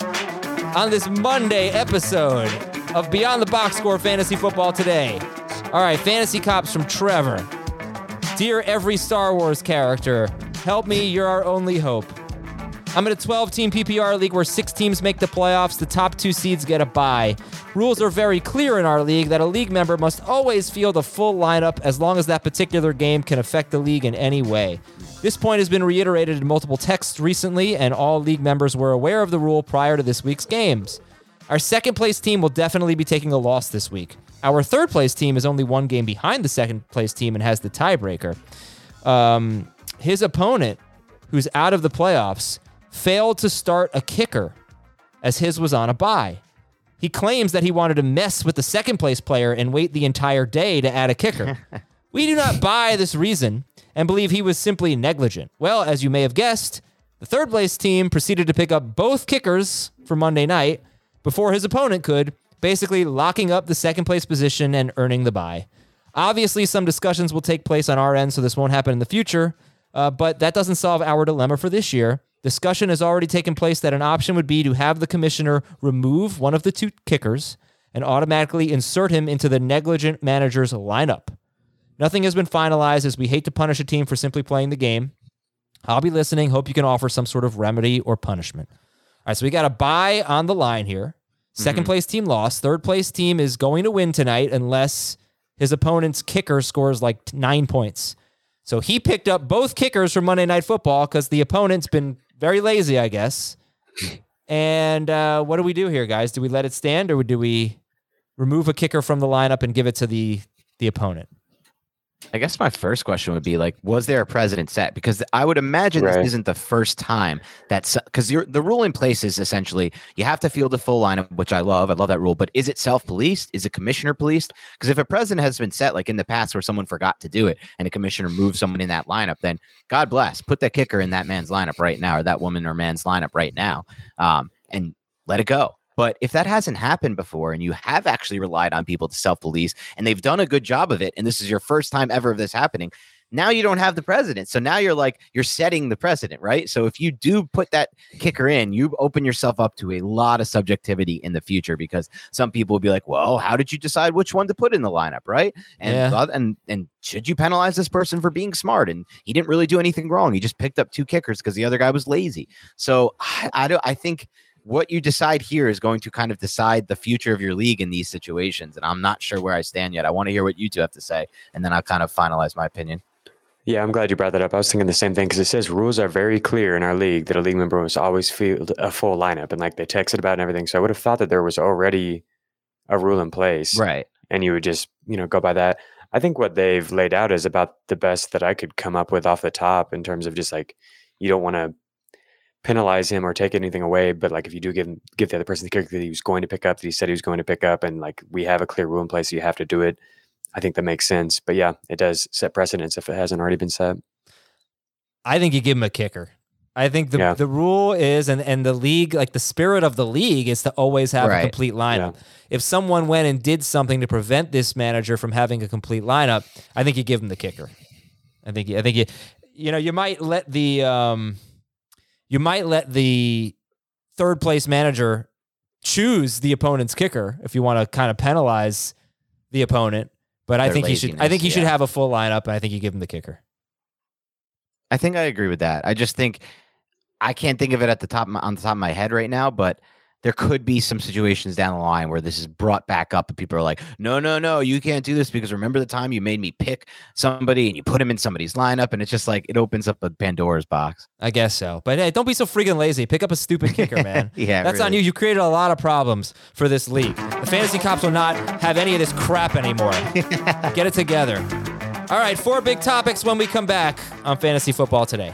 on this Monday episode of Beyond the Box Score Fantasy Football today. All right, fantasy cops from Trevor. Dear every Star Wars character, help me, you're our only hope. I'm in a 12 team PPR league where six teams make the playoffs. The top two seeds get a bye. Rules are very clear in our league that a league member must always field a full lineup as long as that particular game can affect the league in any way. This point has been reiterated in multiple texts recently, and all league members were aware of the rule prior to this week's games. Our second place team will definitely be taking a loss this week. Our third place team is only one game behind the second place team and has the tiebreaker. Um, his opponent, who's out of the playoffs, failed to start a kicker as his was on a bye. He claims that he wanted to mess with the second place player and wait the entire day to add a kicker. we do not buy this reason and believe he was simply negligent. Well, as you may have guessed, the third place team proceeded to pick up both kickers for Monday night before his opponent could, basically locking up the second place position and earning the bye. Obviously, some discussions will take place on our end, so this won't happen in the future, uh, but that doesn't solve our dilemma for this year. Discussion has already taken place that an option would be to have the commissioner remove one of the two kickers and automatically insert him into the negligent manager's lineup. Nothing has been finalized as we hate to punish a team for simply playing the game. I'll be listening. Hope you can offer some sort of remedy or punishment. All right, so we got a bye on the line here. 2nd place team lost. Third place team is going to win tonight unless his opponent's kicker scores like nine points. So he picked up both kickers for Monday Night Football because the opponent's been very lazy, I guess. And uh, what do we do here, guys? Do we let it stand or do we remove a kicker from the lineup and give it to the the opponent? I guess my first question would be like, was there a precedent set? Because I would imagine Right. this isn't the first time that's because the rule in place is essentially you have to field a full lineup, which I love. I love that rule. But is it self policed? Is it commissioner policed? Because if a precedent has been set, like in the past where someone forgot to do it and a commissioner moved someone in that lineup, then God bless, put that kicker in that man's lineup right now, or that woman or man's lineup right now, um, and let it go. But if that hasn't happened before and you have actually relied on people to self police and they've done a good job of it, and this is your first time ever of this happening, now you don't have the president. So now you're like, you're setting the precedent, right? So if you do put that kicker in, you open yourself up to a lot of subjectivity in the future because some people will be like, well, how did you decide which one to put in the lineup, right? And Yeah. and and should you penalize this person for being smart? And he didn't really do anything wrong. He just picked up two kickers because the other guy was lazy. So I, I don't I think what you decide here is going to kind of decide the future of your league in these situations. And I'm not sure where I stand yet. I want to hear what you two have to say, and then I'll kind of finalize my opinion. Yeah, I'm glad you brought that up. I was thinking the same thing because it says rules are very clear in our league that a league member must always field a full lineup, and like they texted about and everything. So I would have thought that there was already a rule in place, Right. and you would just you know go by that. I think what they've laid out is about the best that I could come up with off the top in terms of just like you don't want to penalize him or take anything away, but like if you do give him, give the other person the kicker that he was going to pick up, that he said he was going to pick up, and like we have a clear rule in place, so you have to do it. I think that makes sense. But yeah, it does set precedence if it hasn't already been set. I think you give him a kicker. I think the, Yeah. the rule is, and, and the league, like the spirit of the league is to always have Right. a complete lineup. If someone went and did something to prevent this manager from having a complete lineup, I think you give him the kicker. I think, you- I think you, you know, you might let the, um, you might let the third place manager choose the opponent's kicker if you want to kind of penalize the opponent. But I think you should, I laziness, think you should have a full lineup, and I think you give him the kicker. I think I agree with that. I just think I can't think of it at the top my, on the top of my head right now, but there could be some situations down the line where this is brought back up and people are like, no, no, no, you can't do this because remember the time you made me pick somebody and you put him in somebody's lineup and it's just like it opens up a Pandora's box. I guess so. But hey, don't be so freaking lazy. Pick up a stupid kicker, man. Yeah, That's on you. You created a lot of problems for this league. The fantasy cops will not have any of this crap anymore. Get it together. All right, four big topics when we come back on fantasy football today.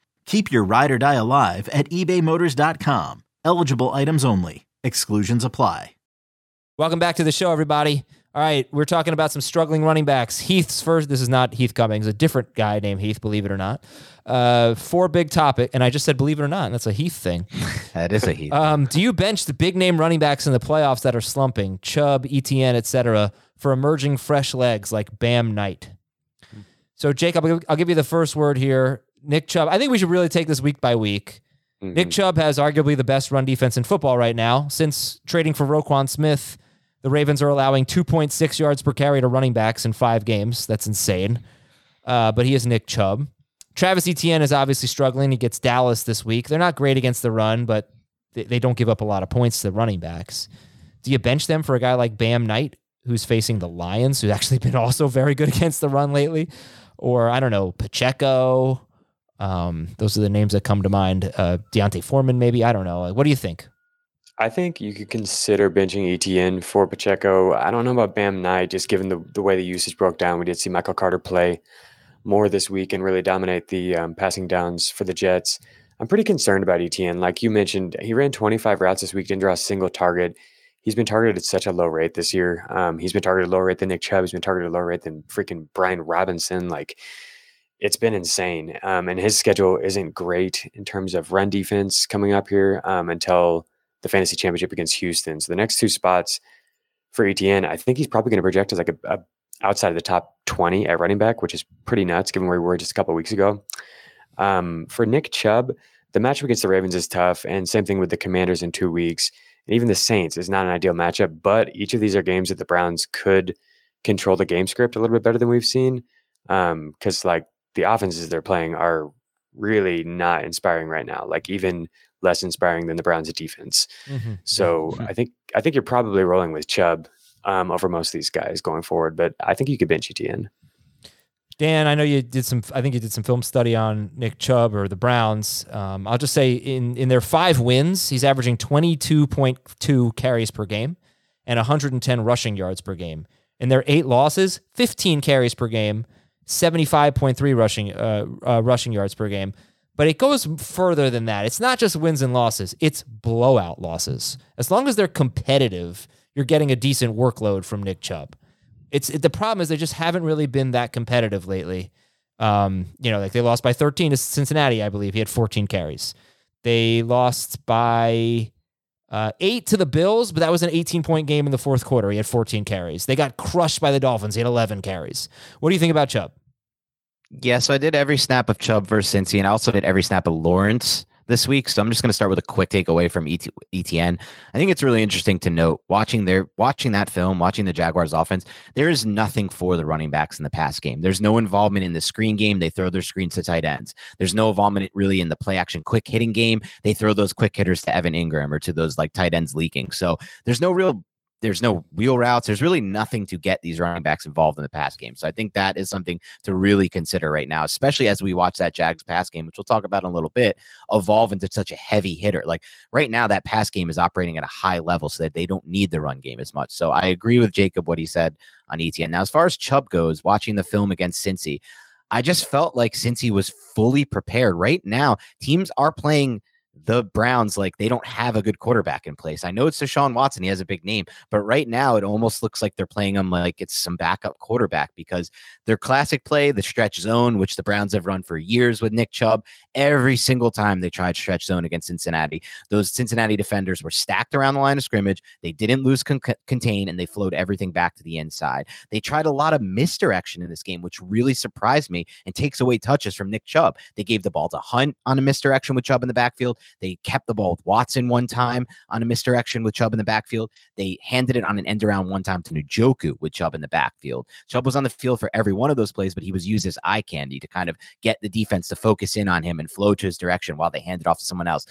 Keep your ride or die alive at ebaymotors.com. Eligible items only. Exclusions apply. Welcome back to the show, everybody. All right, we're talking about some struggling running backs. Heath's first. This is not Heath Cummings, a different guy named Heath, believe it or not. Uh, four big topic, and I just said believe it or not. And that's a Heath thing. That is a Heath. Um, do you bench the big name running backs in the playoffs that are slumping, Chubb, ETN, etc., for emerging fresh legs like Bam Knight? So, Jacob, I'll I'll give you the first word here. Nick Chubb. I think we should really take this week by week. Nick Chubb has arguably the best run defense in football right now. Since trading for Roquan Smith, the Ravens are allowing 2.6 yards per carry to running backs in five games. That's insane. Uh, but he is Nick Chubb. Travis Etienne is obviously struggling. He gets Dallas this week. They're not great against the run, but they, they don't give up a lot of points to the running backs. Do you bench them for a guy like Bam Knight, who's facing the Lions, who's actually been also very good against the run lately? Or I don't know, Pacheco. Um, those are the names that come to mind. Uh, D'Onta Foreman, maybe. I don't know. What do you think? I think you could consider benching ETN for Pacheco. I don't know about Bam Knight, just given the, the way the usage broke down. We did see Michael Carter play more this week and really dominate the um, passing downs for the Jets. I'm pretty concerned about ETN. Like you mentioned, he ran 25 routes this week, didn't draw a single target. He's been targeted at such a low rate this year. Um, he's been targeted lower rate than Nick Chubb. He's been targeted lower rate than freaking Brian Robinson. Like, it's been insane. Um, and his schedule isn't great in terms of run defense coming up here um, until the fantasy championship against Houston. So the next two spots for ETN, I think he's probably going to project as like a, a outside of the top 20 at running back, which is pretty nuts given where we were just a couple weeks ago. Um, for Nick Chubb, the matchup against the Ravens is tough, and same thing with the Commanders in two weeks. And even the Saints is not an ideal matchup, but each of these are games that the Browns could control the game script a little bit better than we've seen. Because like the offenses they're playing are really not inspiring right now. Like even less inspiring than the Browns' defense. So I think I think you're probably rolling with Chubb um, over most of these guys going forward. But I think you could bench ETN. Dan, I know you did some. I think you did some film study on Nick Chubb or the Browns. Um, I'll just say in in their five wins, he's averaging twenty two point two carries per game and one hundred and ten rushing yards per game. In their eight losses, fifteen carries per game, seventy five point three rushing uh, uh, rushing yards per game. But it goes further than that. It's not just wins and losses; it's blowout losses. As long as they're competitive, you're getting a decent workload from Nick Chubb it's it, the problem is they just haven't really been that competitive lately. Um, you know, like they lost by 13 to Cincinnati, I believe. He had 14 carries. They lost by uh, eight to the Bills, but that was an 18 point game in the fourth quarter. He had 14 carries. They got crushed by the Dolphins. He had 11 carries. What do you think about Chubb? Yeah, so I did every snap of Chubb versus Cincy, and I also did every snap of Lawrence this week. So I'm just going to start with a quick takeaway from ET, ETN. I think it's really interesting to note watching their watching that film, watching the Jaguars offense. There is nothing for the running backs in the pass game. There's no involvement in the screen game. They throw their screens to tight ends. There's no involvement really in the play action quick hitting game. They throw those quick hitters to Evan Engram or to those like tight ends leaking. So there's no real there's no wheel routes. There's really nothing to get these running backs involved in the pass game. So I think that is something to really consider right now, especially as we watch that Jags pass game, which we'll talk about in a little bit, evolve into such a heavy hitter. Like right now, that pass game is operating at a high level so that they don't need the run game as much. So I agree with Jacob what he said on ETN. Now, as far as Chubb goes, watching the film against Cincy, I just felt like Cincy was fully prepared. Right now, teams are playing the Browns like they don't have a good quarterback in place. I know it's Deshaun Watson, he has a big name, but right now it almost looks like they're playing him like it's some backup quarterback because their classic play, the stretch zone, which the Browns have run for years with Nick Chubb, every single time they tried stretch zone against Cincinnati, those Cincinnati defenders were stacked around the line of scrimmage. They didn't lose con- contain and they flowed everything back to the inside. They tried a lot of misdirection in this game, which really surprised me and takes away touches from Nick Chubb. They gave the ball to Hunt on a misdirection with Chubb in the backfield. They kept the ball with Watson one time on a misdirection with Chubb in the backfield. They handed it on an end around one time to Njoku with Chubb in the backfield. Chubb was on the field for every one of those plays, but he was used as eye candy to kind of get the defense to focus in on him and flow to his direction while they handed off to someone else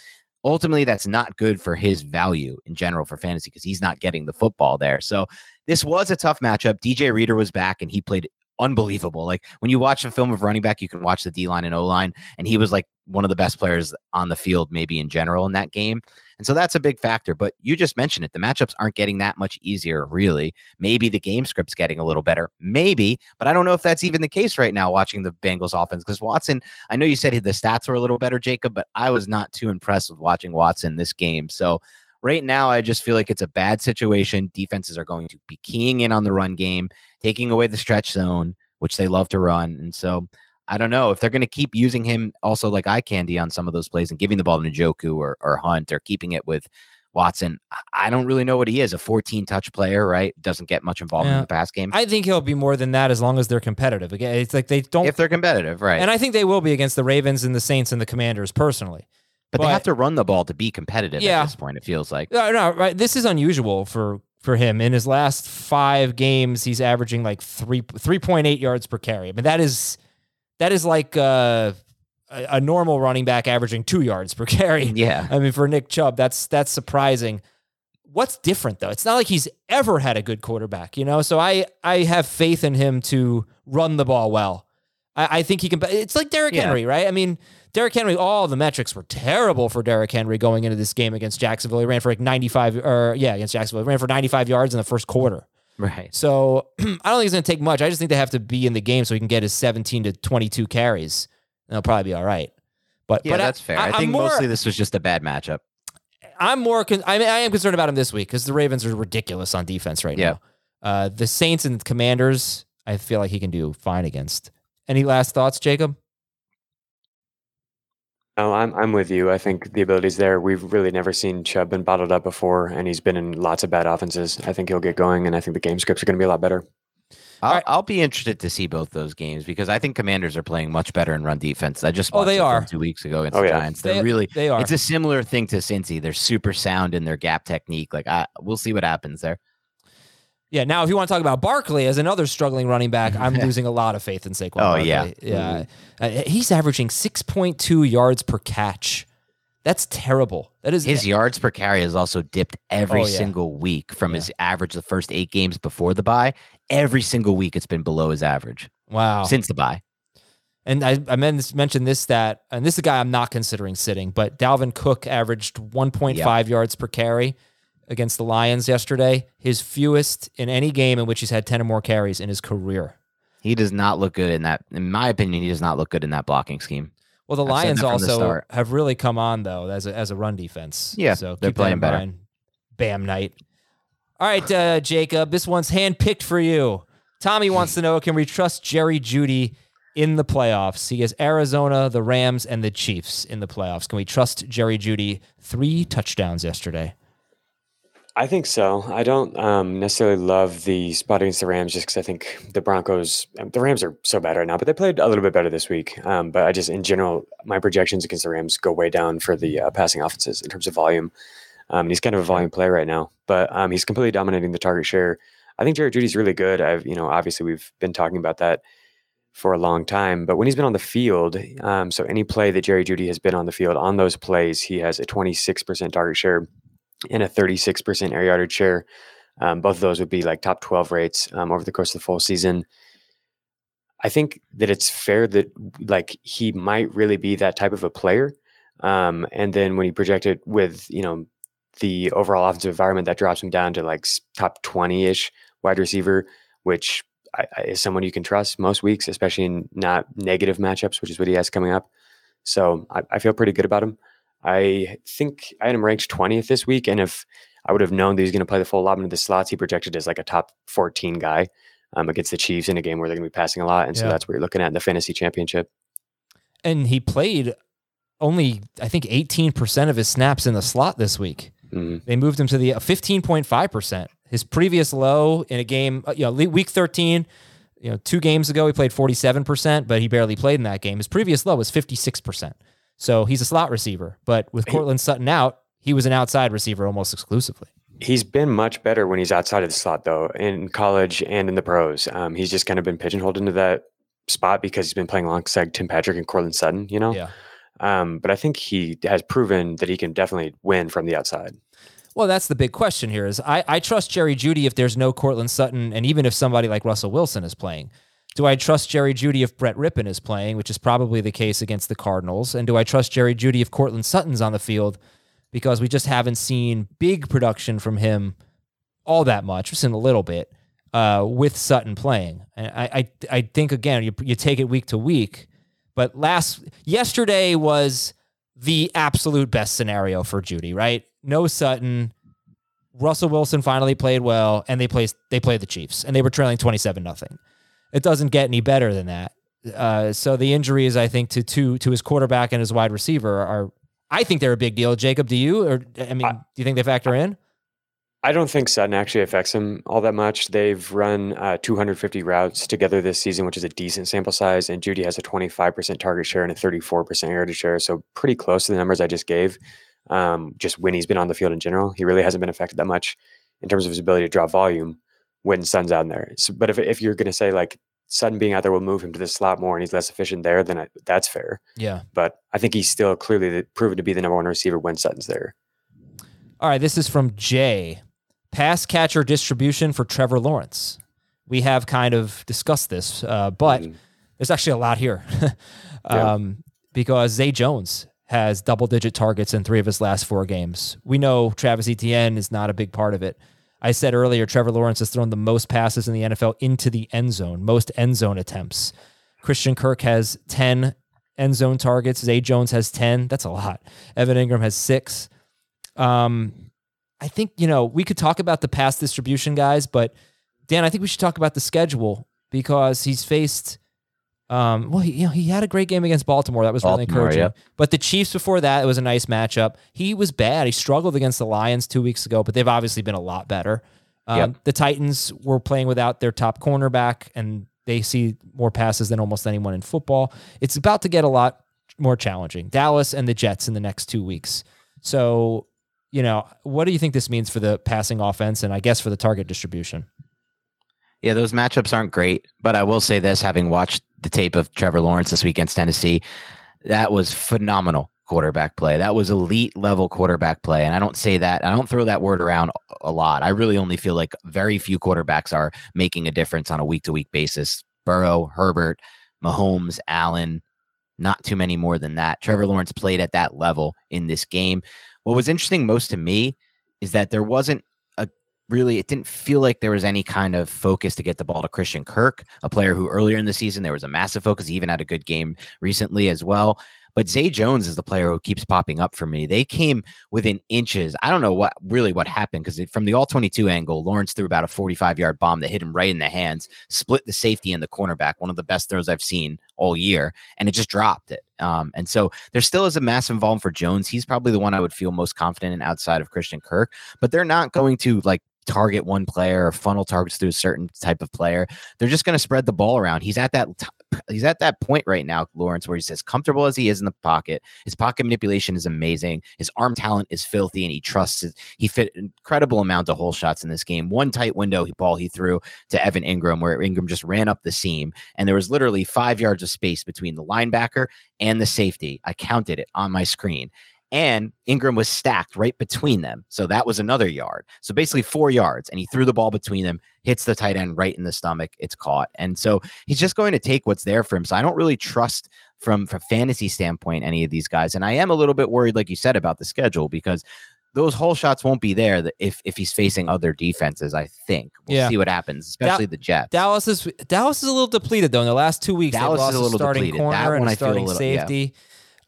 ultimately that's not good for his value in general for fantasy because he's not getting the football there. So this was a tough matchup. DJ Reader was back and he played unbelievable. Like when you watch a film of running back, you can watch the D line and O line, and he was like one of the best players on the field, maybe in general in that game. And so that's a big factor. But you just mentioned it. The matchups aren't getting that much easier, really. Maybe the game script's getting a little better. Maybe, but I don't know if that's even the case right now watching the Bengals offense. Because Watson, I know you said the stats were a little better, Jacob, but I was not too impressed with watching Watson this game. So right now, I just feel like it's a bad situation. Defenses are going to be keying in on the run game, taking away the stretch zone, which they love to run. And so I don't know if they're going to keep using him also like eye candy on some of those plays and giving the ball to Njoku or, or Hunt or keeping it with Watson. I don't really know what he is. A 14 touch player, right? Doesn't get much involved Yeah. in the pass game. I think he'll be more than that as long as they're competitive. Again, it's like they don't. if they're competitive, right? and I think they will be against the Ravens and the Saints and the Commanders personally. but, they have to run the ball to be competitive Yeah. at this point, it feels like. No, no, right. This is unusual for for him. In his last five games, he's averaging like three three point eight yards per carry. I mean, that is that is like uh, a, a normal running back averaging two yards per carry. Yeah. I mean, for Nick Chubb, that's that's surprising. What's different though? It's not like he's ever had a good quarterback, you know. So I I have faith in him to run the ball well. I, I think he can. It's like Derrick Yeah. Henry, right? I mean, Derrick Henry. All the metrics were terrible for Derrick Henry going into this game against Jacksonville. He ran for like ninety five, or yeah, against Jacksonville, he ran for ninety five yards in the first quarter. Right. So I don't think it's going to take much. I just think they have to be in the game so he can get his seventeen to twenty two carries. And they'll probably be all right. But Yeah, but that's fair. I, I'm think more- mostly this was just a bad matchup. I'm more. Con- I mean, I am concerned about him this week because the Ravens are ridiculous on defense right Yeah. now. Uh, the Saints and Commanders, I feel like he can do fine against. Any last thoughts, Jacob? No, I'm I'm with you. I think the ability's there. We've really never seen Chubb been bottled up before, and he's been in lots of bad offenses. I think he'll get going, and I think the game scripts are going to be a lot better. I'll, right. I'll be interested to see both those games because I think Commanders are playing much better in run defense. I just Oh, they are. two weeks ago against Oh, the yeah. Giants. They're They- really they are. It's a similar thing to Cincy. They're super sound in their gap technique. Like I, we'll see what happens there. Yeah. Now, if you want to talk about Barkley as another struggling running back, I'm losing a lot of faith in Saquon. Oh, Barkley. yeah. yeah. Uh, he's averaging 6.2 yards per catch. That's terrible. That is His yards per carry has also dipped every Oh, yeah. single week from Yeah. his average the first eight games before the bye. Every single week it's been below his average wow. since the bye. And I, I mentioned this stat, and this is a guy I'm not considering sitting, but Dalvin Cook averaged 1.5 yards per carry against the Lions yesterday, his fewest in any game in which he's had 10 or more carries in his career. He does not look good in that. In my opinion, he does not look good in that blocking scheme. Well, the I've Lions from the also have really come on though as a, as a run defense. Yeah, so they're playing in better. mind. Bam Knight. All right, uh, Jacob, this one's handpicked for you. Tommy wants to know: Can we trust Jerry Jeudy in the playoffs? He has Arizona, the Rams, and the Chiefs in the playoffs. Can we trust Jerry Jeudy? Three touchdowns yesterday. I think so. I don't um, necessarily love the spot against the Rams just because I think the Broncos, um, the Rams are so bad right now, but they played a little bit better this week. Um, but I just, in general, my projections against the Rams go way down for the uh, passing offenses in terms of volume. Um, he's kind of a volume player right now, but um, he's completely dominating the target share. I think Jared Jeudy's really good. I've, you know, obviously we've been talking about that for a long time, but when he's been on the field, um, so any play that Jerry Jeudy has been on the field, on those plays, he has a 26% target share and a 36% air yardage share. Um, both of those would be like top 12 rates um, over the course of the full season. I think that it's fair that like he might really be that type of a player. Um, and then when he projected with, you know, the overall offensive environment, that drops him down to like top 20 ish wide receiver, which I, I, is someone you can trust most weeks, especially in not negative matchups, which is what he has coming up. So I, I feel pretty good about him. I think I had him ranked 20th this week. And if I would have known that he was going to play the full allotment of the slots, he projected as like a top 14 guy um, against the Chiefs in a game where they're going to be passing a lot. And so that's what you're looking at in the fantasy championship. And he played only, I think, 18% of his snaps in the slot this week. Mhm. They moved him to the 15.5%. His previous low in a game, uh, you know, week 13, you know, two games ago, he played 47%, but he barely played in that game. His previous low was 56%. So he's a slot receiver. But with Courtland Sutton out, he was an outside receiver almost exclusively. He's been much better when he's outside of the slot, though, in college and in the pros. Um, he's just kind of been pigeonholed into that spot because he's been playing alongside Tim Patrick and Courtland Sutton, you know? Yeah. Um, but I think he has proven that he can definitely win from the outside. Well, that's the big question here. Is I, I trust Jerry Jeudy if there's no Courtland Sutton, and even if somebody like Russell Wilson is playing. Do I trust Jerry Jeudy if Brett Rypien is playing, which is probably the case against the Cardinals? And do I trust Jerry Jeudy if Courtland Sutton's on the field? Because we just haven't seen big production from him all that much, just in a little bit, uh, with Sutton playing. And I, I, I think again, you, you take it week to week. But last yesterday was the absolute best scenario for Jeudy, right? No Sutton. Russell Wilson finally played well, and they played they played the Chiefs, and they were trailing twenty seven nothing. It doesn't get any better than that. Uh, so the injuries, I think, to two to his quarterback and his wide receiver are, I think they're a big deal. Jacob, do you? Or I mean, I- do you think they factor in? I don't think Sutton actually affects him all that much. They've run uh, 250 routes together this season, which is a decent sample size. And Jeudy has a 25% target share and a 34% yardage share. So pretty close to the numbers I just gave. Um, just when he's been on the field in general, he really hasn't been affected that much in terms of his ability to draw volume when Sutton's out there. So, but if, if you're going to say like Sutton being out there will move him to the slot more and he's less efficient there, then I, that's fair. Yeah. But I think he's still clearly the, proven to be the number one receiver when Sutton's there. All right, this is from Jay. Pass catcher distribution for Trevor Lawrence. We have kind of discussed this, uh, but Mm. there's actually a lot here Yeah. um, because Zay Jones has double digit targets in three of his last four games. We know Travis Etienne is not a big part of it. I said earlier, Trevor Lawrence has thrown the most passes in the NFL into the end zone, most end zone attempts. Christian Kirk has 10 end zone targets. Zay Jones has 10. That's a lot. Evan Engram has six. Um, I think, you know, we could talk about the pass distribution guys, but Dan, I think we should talk about the schedule because he's faced um, well, he, you know, he had a great game against Baltimore. That was really Baltimore, encouraging. yep. But the Chiefs before that, it was a nice matchup. He was bad. He struggled against the Lions two weeks ago, but they've obviously been a lot better. Um, Yep. The Titans were playing without their top cornerback, and they see more passes than almost anyone in football. It's about to get a lot more challenging. Dallas and the Jets in the next two weeks. So, you know, what do you think this means for the passing offense and I guess for the target distribution? Yeah, those matchups aren't great, but I will say this: having watched the tape of Trevor Lawrence this week against Tennessee, that was phenomenal quarterback play. That was elite level quarterback play, and I don't say that. I don't throw that word around a lot. I really only feel like very few quarterbacks are making a difference on a week to week basis. Burrow, Herbert, Mahomes, Allen, not too many more than that. Trevor Lawrence played at that level in this game. What was interesting most to me is that there wasn't really, it didn't feel like there was any kind of focus to get the ball to Christian Kirk, a player who earlier in the season there was a massive focus. He even had a good game recently as well. But Zay Jones is the player who keeps popping up for me. They came within inches. I don't know what really what happened because from the all 22 angle, Lawrence threw about a 45 yard bomb that hit him right in the hands, split the safety and the cornerback, one of the best throws I've seen all year, and it just dropped it. Um, and so there still is a massive volume for Jones. He's probably the one I would feel most confident in outside of Christian Kirk, but they're not going to like target one player or funnel targets through a certain type of player. They're just going to spread the ball around. He's at that he's at that point right now, Lawrence, where he's as comfortable as he is in the pocket. His pocket manipulation is amazing. His arm talent is filthy, and he trusts it. He fit incredible amount of hole shots in this game. One tight window he ball he threw to Evan Engram, where Engram just ran up the seam, and there was literally five yards of space between the linebacker and the safety. I counted it on my screen and Engram was stacked right between them. So that was another yard. So basically four yards, and he threw the ball between them, hits the tight end right in the stomach. It's caught. And so he's just going to take what's there for him. So I don't really trust from from fantasy standpoint any of these guys. And I am a little bit worried, like you said, about the schedule because those whole shots won't be there if if he's facing other defenses. I think we'll Yeah. see what happens, especially the Jets. Dallas is Dallas is a little depleted though. In the last two weeks, Dallas is a little starting depleted. That corner and one a I feel a starting little- yeah.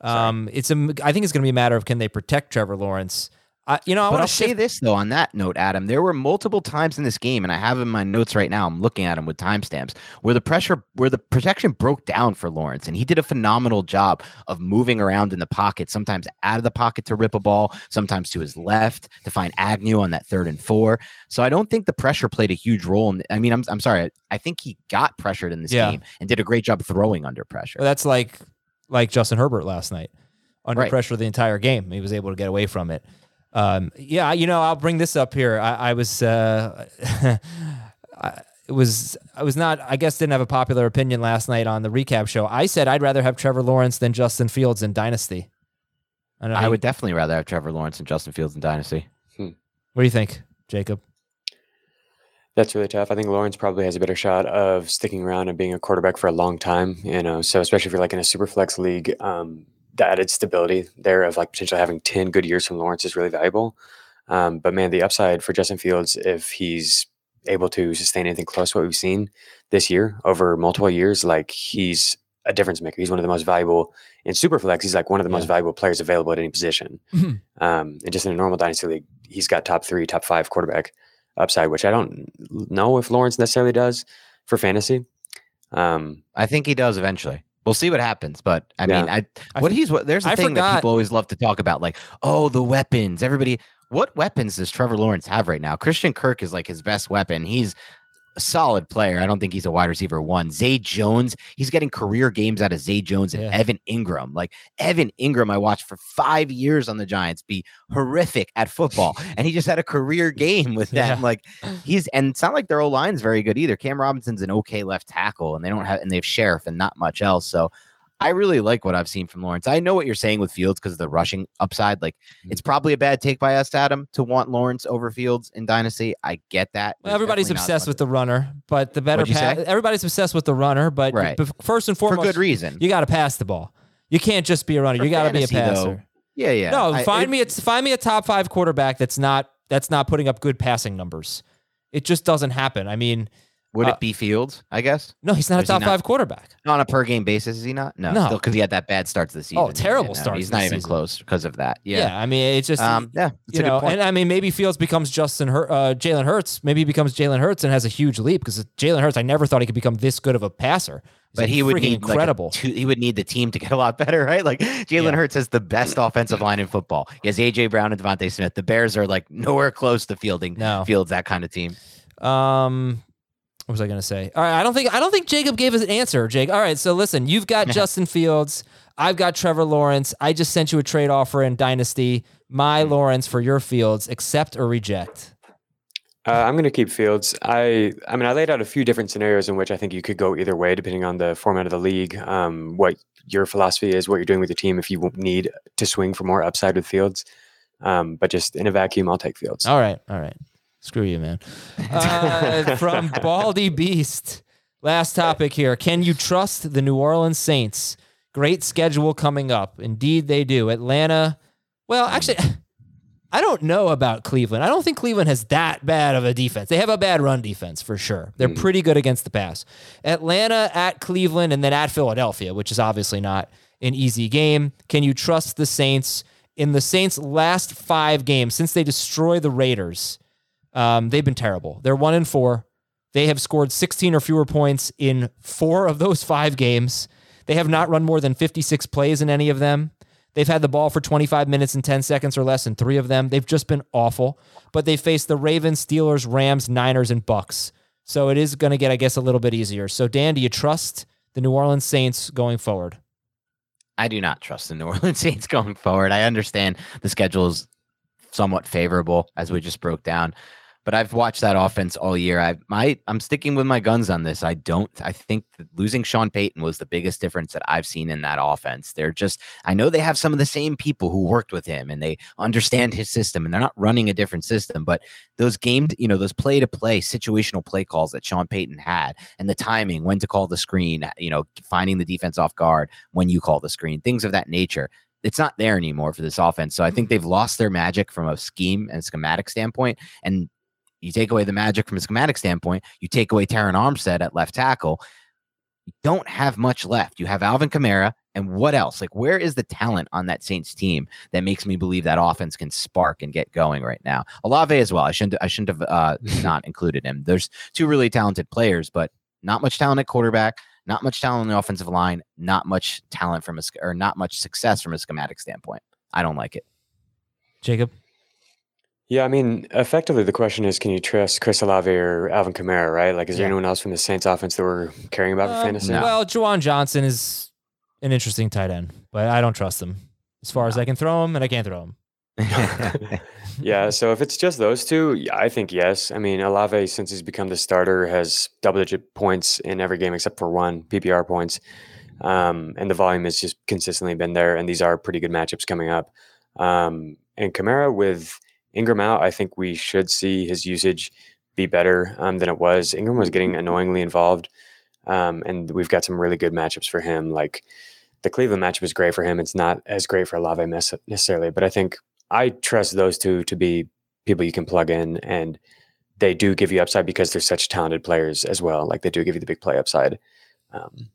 Um, it's a. I think it's going to be a matter of can they protect Trevor Lawrence. I, you know, I want to say this though on that note, Adam, there were multiple times in this game, and I have in my notes right now. I'm looking at them with timestamps where the pressure, where the protection broke down for Lawrence, and he did a phenomenal job of moving around in the pocket. Sometimes out of the pocket to rip a ball, sometimes to his left to find Agnew on that third and four. So I don't think the pressure played a huge role. In, I mean, I'm I'm sorry, I, I think he got pressured in this Yeah. game and did a great job throwing under pressure. That's like like Justin Herbert last night. under Right. pressure the entire game. He was able to get away from it. Um, yeah, you know, I'll bring this up here. I, I was, uh, I, it was, I was not, I guess, didn't have a popular opinion last night on the recap show. I said I'd rather have Trevor Lawrence than Justin Fields in Dynasty. I, don't know how I you- would definitely rather have Trevor Lawrence and Justin Fields in Dynasty. What do you think, Jacob? That's really tough. I think Lawrence probably has a better shot of sticking around and being a quarterback for a long time. You know, so especially if you're like in a super flex league, um, the added stability there of like potentially having ten good years from Lawrence is really valuable. Um, but man, the upside for Justin Fields, if he's able to sustain anything close to what we've seen this year over multiple years, like he's a difference maker. He's one of the most valuable in super flex. He's like one of the most valuable players available at any position. Mhm. Um, and just in a normal dynasty league, he's got top three, top five quarterback upside, which I don't know if Lawrence necessarily does for fantasy. Um, I think he does eventually. We'll see what happens, but I mean, Yeah. I I what f- he's what there's a I thing that people always love to talk about, like oh the weapons. Everybody, what weapons does Trevor Lawrence have right now? Christian Kirk is like his best weapon. He's a solid player. I don't think he's a wide receiver one. Zay Jones, he's getting career games out of Zay Jones and Yeah. Evan Engram. Like Evan Engram, I watched for five years on the Giants be horrific at football, and he just had a career game with them. Yeah. Like he's and it's not like their old line's very good either. Cam Robinson's an okay left tackle, and they don't have and they have Scherff and not much else. So I really like what I've seen from Lawrence. I know what you're saying with Fields because of the rushing upside. Like Mm. it's probably a bad take by us, Adam, to want Lawrence over Fields in Dynasty. I get that. Well, everybody's obsessed with the runner, but the better What'd you pa- say? everybody's obsessed with the runner, but Right. first and foremost, for good reason. you got to pass the ball. You can't just be a runner. For you got to be a fantasy, though, passer. yeah, yeah. No, I- find it- me it's find me a top five quarterback that's not that's not putting up good passing numbers. It just doesn't happen. I mean, Would uh, it be Fields? I guess no, he's not Or a top not- five quarterback. on a per game basis. Is he not? No, No. because he had that bad start to the season. Oh, terrible Yeah, no, start He's not even season. close because of that. Yeah, Yeah. I mean, it's just Um, yeah, it's you a know, good point. and I mean, maybe Fields becomes Justin Hur- uh, Jalen Hurts. Maybe he becomes Jalen Hurts and has a huge leap because Jalen Hurts. I never thought he could become this good of a passer. He's but he would need incredible. Like two, he would need the team to get a lot better, right? Like Jalen Yeah. Hurts has the best offensive line in football. He has AJ Brown and DeVonta Smith. The Bears are like nowhere close to fielding No. Fields that kind of team. Um, what was I going to say? All right, I don't think I don't think Jacob gave us an answer. Jake. All right, so listen, you've got Justin Fields. I've got Trevor Lawrence. I just sent you a trade offer in Dynasty. My Lawrence for your Fields. Accept or reject? Uh, I'm going to keep Fields. I I mean, I laid out a few different scenarios in which I think you could go either way, depending on the format of the league, um, what your philosophy is, what you're doing with your team. If you need to swing for more upside with Fields, um, but just in a vacuum, I'll take Fields. All right, all right. Screw you, man. Uh, from Baldy Beast. Last topic here. Can you trust the New Orleans Saints? Great schedule coming up. Indeed, they do. Atlanta. Well, actually, I don't know about Cleveland. I don't think Cleveland has that bad of a defense. They have a bad run defense for sure. They're pretty good against the pass. Atlanta at Cleveland and then at Philadelphia, which is obviously not an easy game. Can you trust the Saints? In the Saints' last five games, since they destroy the Raiders, um, they've been terrible. They're one and four. They have scored 16 or fewer points in four of those five games. They have not run more than 56 plays in any of them. They've had the ball for 25 minutes and 10 seconds or less in three of them. They've just been awful. But they faced the Ravens, Steelers, Rams, Niners, and Bucks. So it is going to get, I guess, a little bit easier. So, Dan, do you trust the New Orleans Saints going forward? I do not trust the New Orleans Saints going forward. I understand the schedule is somewhat favorable, as we just broke down. But I've watched that offense all year. I my I'm sticking with my guns on this. I don't. I think losing Sean Payton was the biggest difference that I've seen in that offense. They're just. I know they have some of the same people who worked with him, and they understand his system, and they're not running a different system. But those game, you know, those play to play situational play calls that Sean Payton had, and the timing, when to call the screen, you know, finding the defense off guard when you call the screen, things of that nature it's not there anymore for this offense. So I think they've lost their magic from a scheme and schematic standpoint. And you take away the magic from a schematic standpoint, you take away Terron Armstead at left tackle. You don't have much left. You have Alvin Kamara, and what else? Like, where is the talent on that Saints team that makes me believe that offense can spark and get going right now? Olave as well. I shouldn't. I shouldn't have uh, not included him. There's two really talented players, but not much talent at quarterback. Not much talent on the offensive line. Not much talent from a or not much success from a schematic standpoint. I don't like it. Jacob? Yeah, I mean, effectively, the question is, can you trust Chris Olave or Alvin Kamara, right? Like, is there Yeah. anyone else from the Saints offense that we're caring about Uh, for fantasy? no. Well, Juwan Johnson is an interesting tight end, but I don't trust him. as far as I can throw them, and I can't throw them. yeah, so if it's just those two, yeah, I think yes. I mean, Olave, since he's become the starter, has double digit points in every game except for one PPR points. Um, and the volume has just consistently been there. And these are pretty good matchups coming up. Um, and Kamara with Ingram out, I think we should see his usage be better um, than it was. Ingram was getting annoyingly involved. Um, and we've got some really good matchups for him. Like the Cleveland matchup is great for him. It's not as great for Olave necessarily, but I think I trust those two to be people you can plug in and they do give you upside because they're such talented players as well. Like they do give you the big play upside. Um,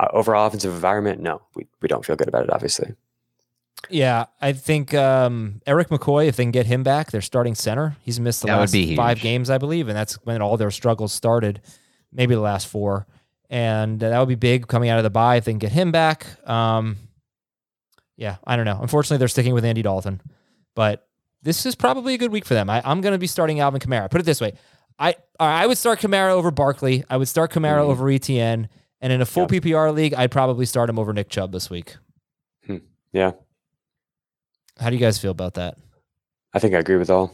uh, overall offensive environment, no, we, we don't feel good about it, obviously. Yeah, I think um, Erik McCoy, if they can get him back, their starting center. He's missed the That last five games, I believe, and that's when all their struggles started. Maybe the last four, and that would be big coming out of the bye if they can get him back. Um, yeah, I don't know. Unfortunately, they're sticking with Andy Dalton, but this is probably a good week for them. I, I'm going to be starting Alvin Kamara. Put it this way: I I would start Kamara over Barkley. I would start Kamara Mhm. over ETN, and in a full Yep. PPR league, I'd probably start him over Nick Chubb this week. Yeah, How do you guys feel about that? I think I agree with all.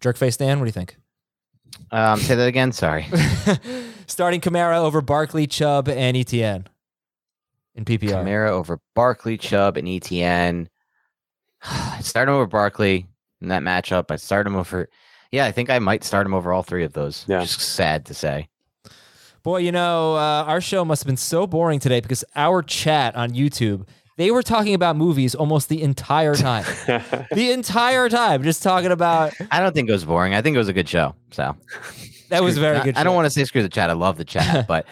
Jerkface Dan, what do you think? um, say that again. Sorry. Starting Kamara over Barkley, Chubb, and ETN in PPR. Kamara over Barkley, Chubb, and ETN. I start him over Barkley in that matchup. I start him over. Yeah, I think I might start him over all three of those. Yeah. Just sad to say. Boy, you know, uh, our show must have been so boring today because our chat on YouTube, they were talking about movies almost the entire time. the entire time, just talking about. I don't think it was boring. I think it was a good show. So That was a very I- good. I don't want to say screw the chat. I love the chat, but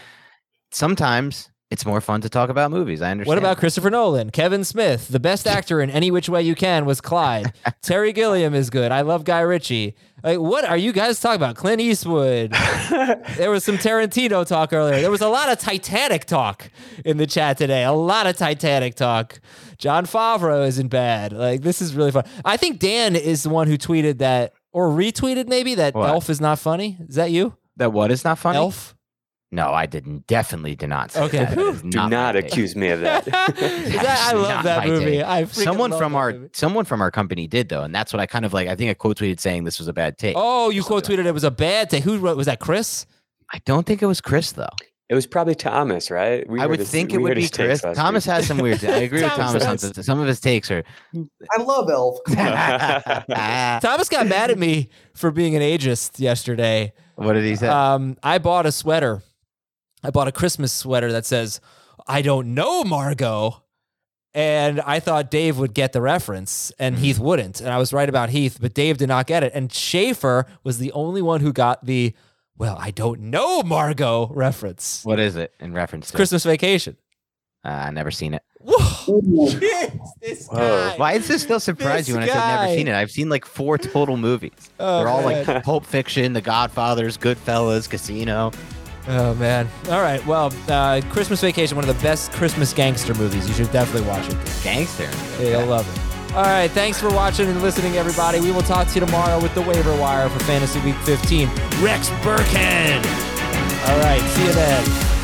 sometimes it's more fun to talk about movies. I understand. What about Christopher Nolan? Kevin Smith, the best actor in Any Which Way You Can was Clyde. Terry Gilliam is good. I love Guy Ritchie. Like, what are you guys talking about? Clint Eastwood. there was some Tarantino talk earlier. There was a lot of Titanic talk in the chat today. A lot of Titanic talk. Jon Favreau isn't bad. Like, this is really fun. I think Dan is the one who tweeted that or retweeted maybe that What? Elf is not funny. Is that you? that? What is not funny? Elf? No, I didn't. Definitely did not. Say Okay. that. That is Do not not, accuse me of that. That- I love that movie. I freaking someone from our movie. someone from our company did though, and that's what I kind of like. I think I quote tweeted saying this was a bad take. Oh, you quote tweeted it was a bad take. Who wrote? Was that Chris? I don't think it was Chris though. it was probably Thomas, right? We I would his- think it would be his Chris. Thomas week. has some weird. I agree with Thomas Thomas on has- some, some of his takes are. I love Elf. Thomas got mad at me for being an ageist yesterday. what did he say? Um, I bought a sweater. I bought a Christmas sweater that says, I don't know, Margot. And I thought Dave would get the reference and Heath wouldn't. And I was right about Heath, but Dave did not get it. And Schaefer was the only one who got the, well, I don't know, Margot reference. what is it in reference to? Christmas vacation. Uh, I never seen it. Whoa. this Whoa. guy. Why does this still surprise This you when I said never seen it? I've seen like four total movies. Oh, They're all man. like Pulp Fiction, The Godfathers, Goodfellas, Casino. Oh man! All right. Well, uh, Christmas Vacation, one of the best Christmas gangster movies. You should definitely watch it. Gangster. Yeah, You'll love it. All right. Thanks for watching and listening, everybody. We will talk to you tomorrow with the waiver wire for Fantasy Week 15. Rex Burkhead. All right. See you then.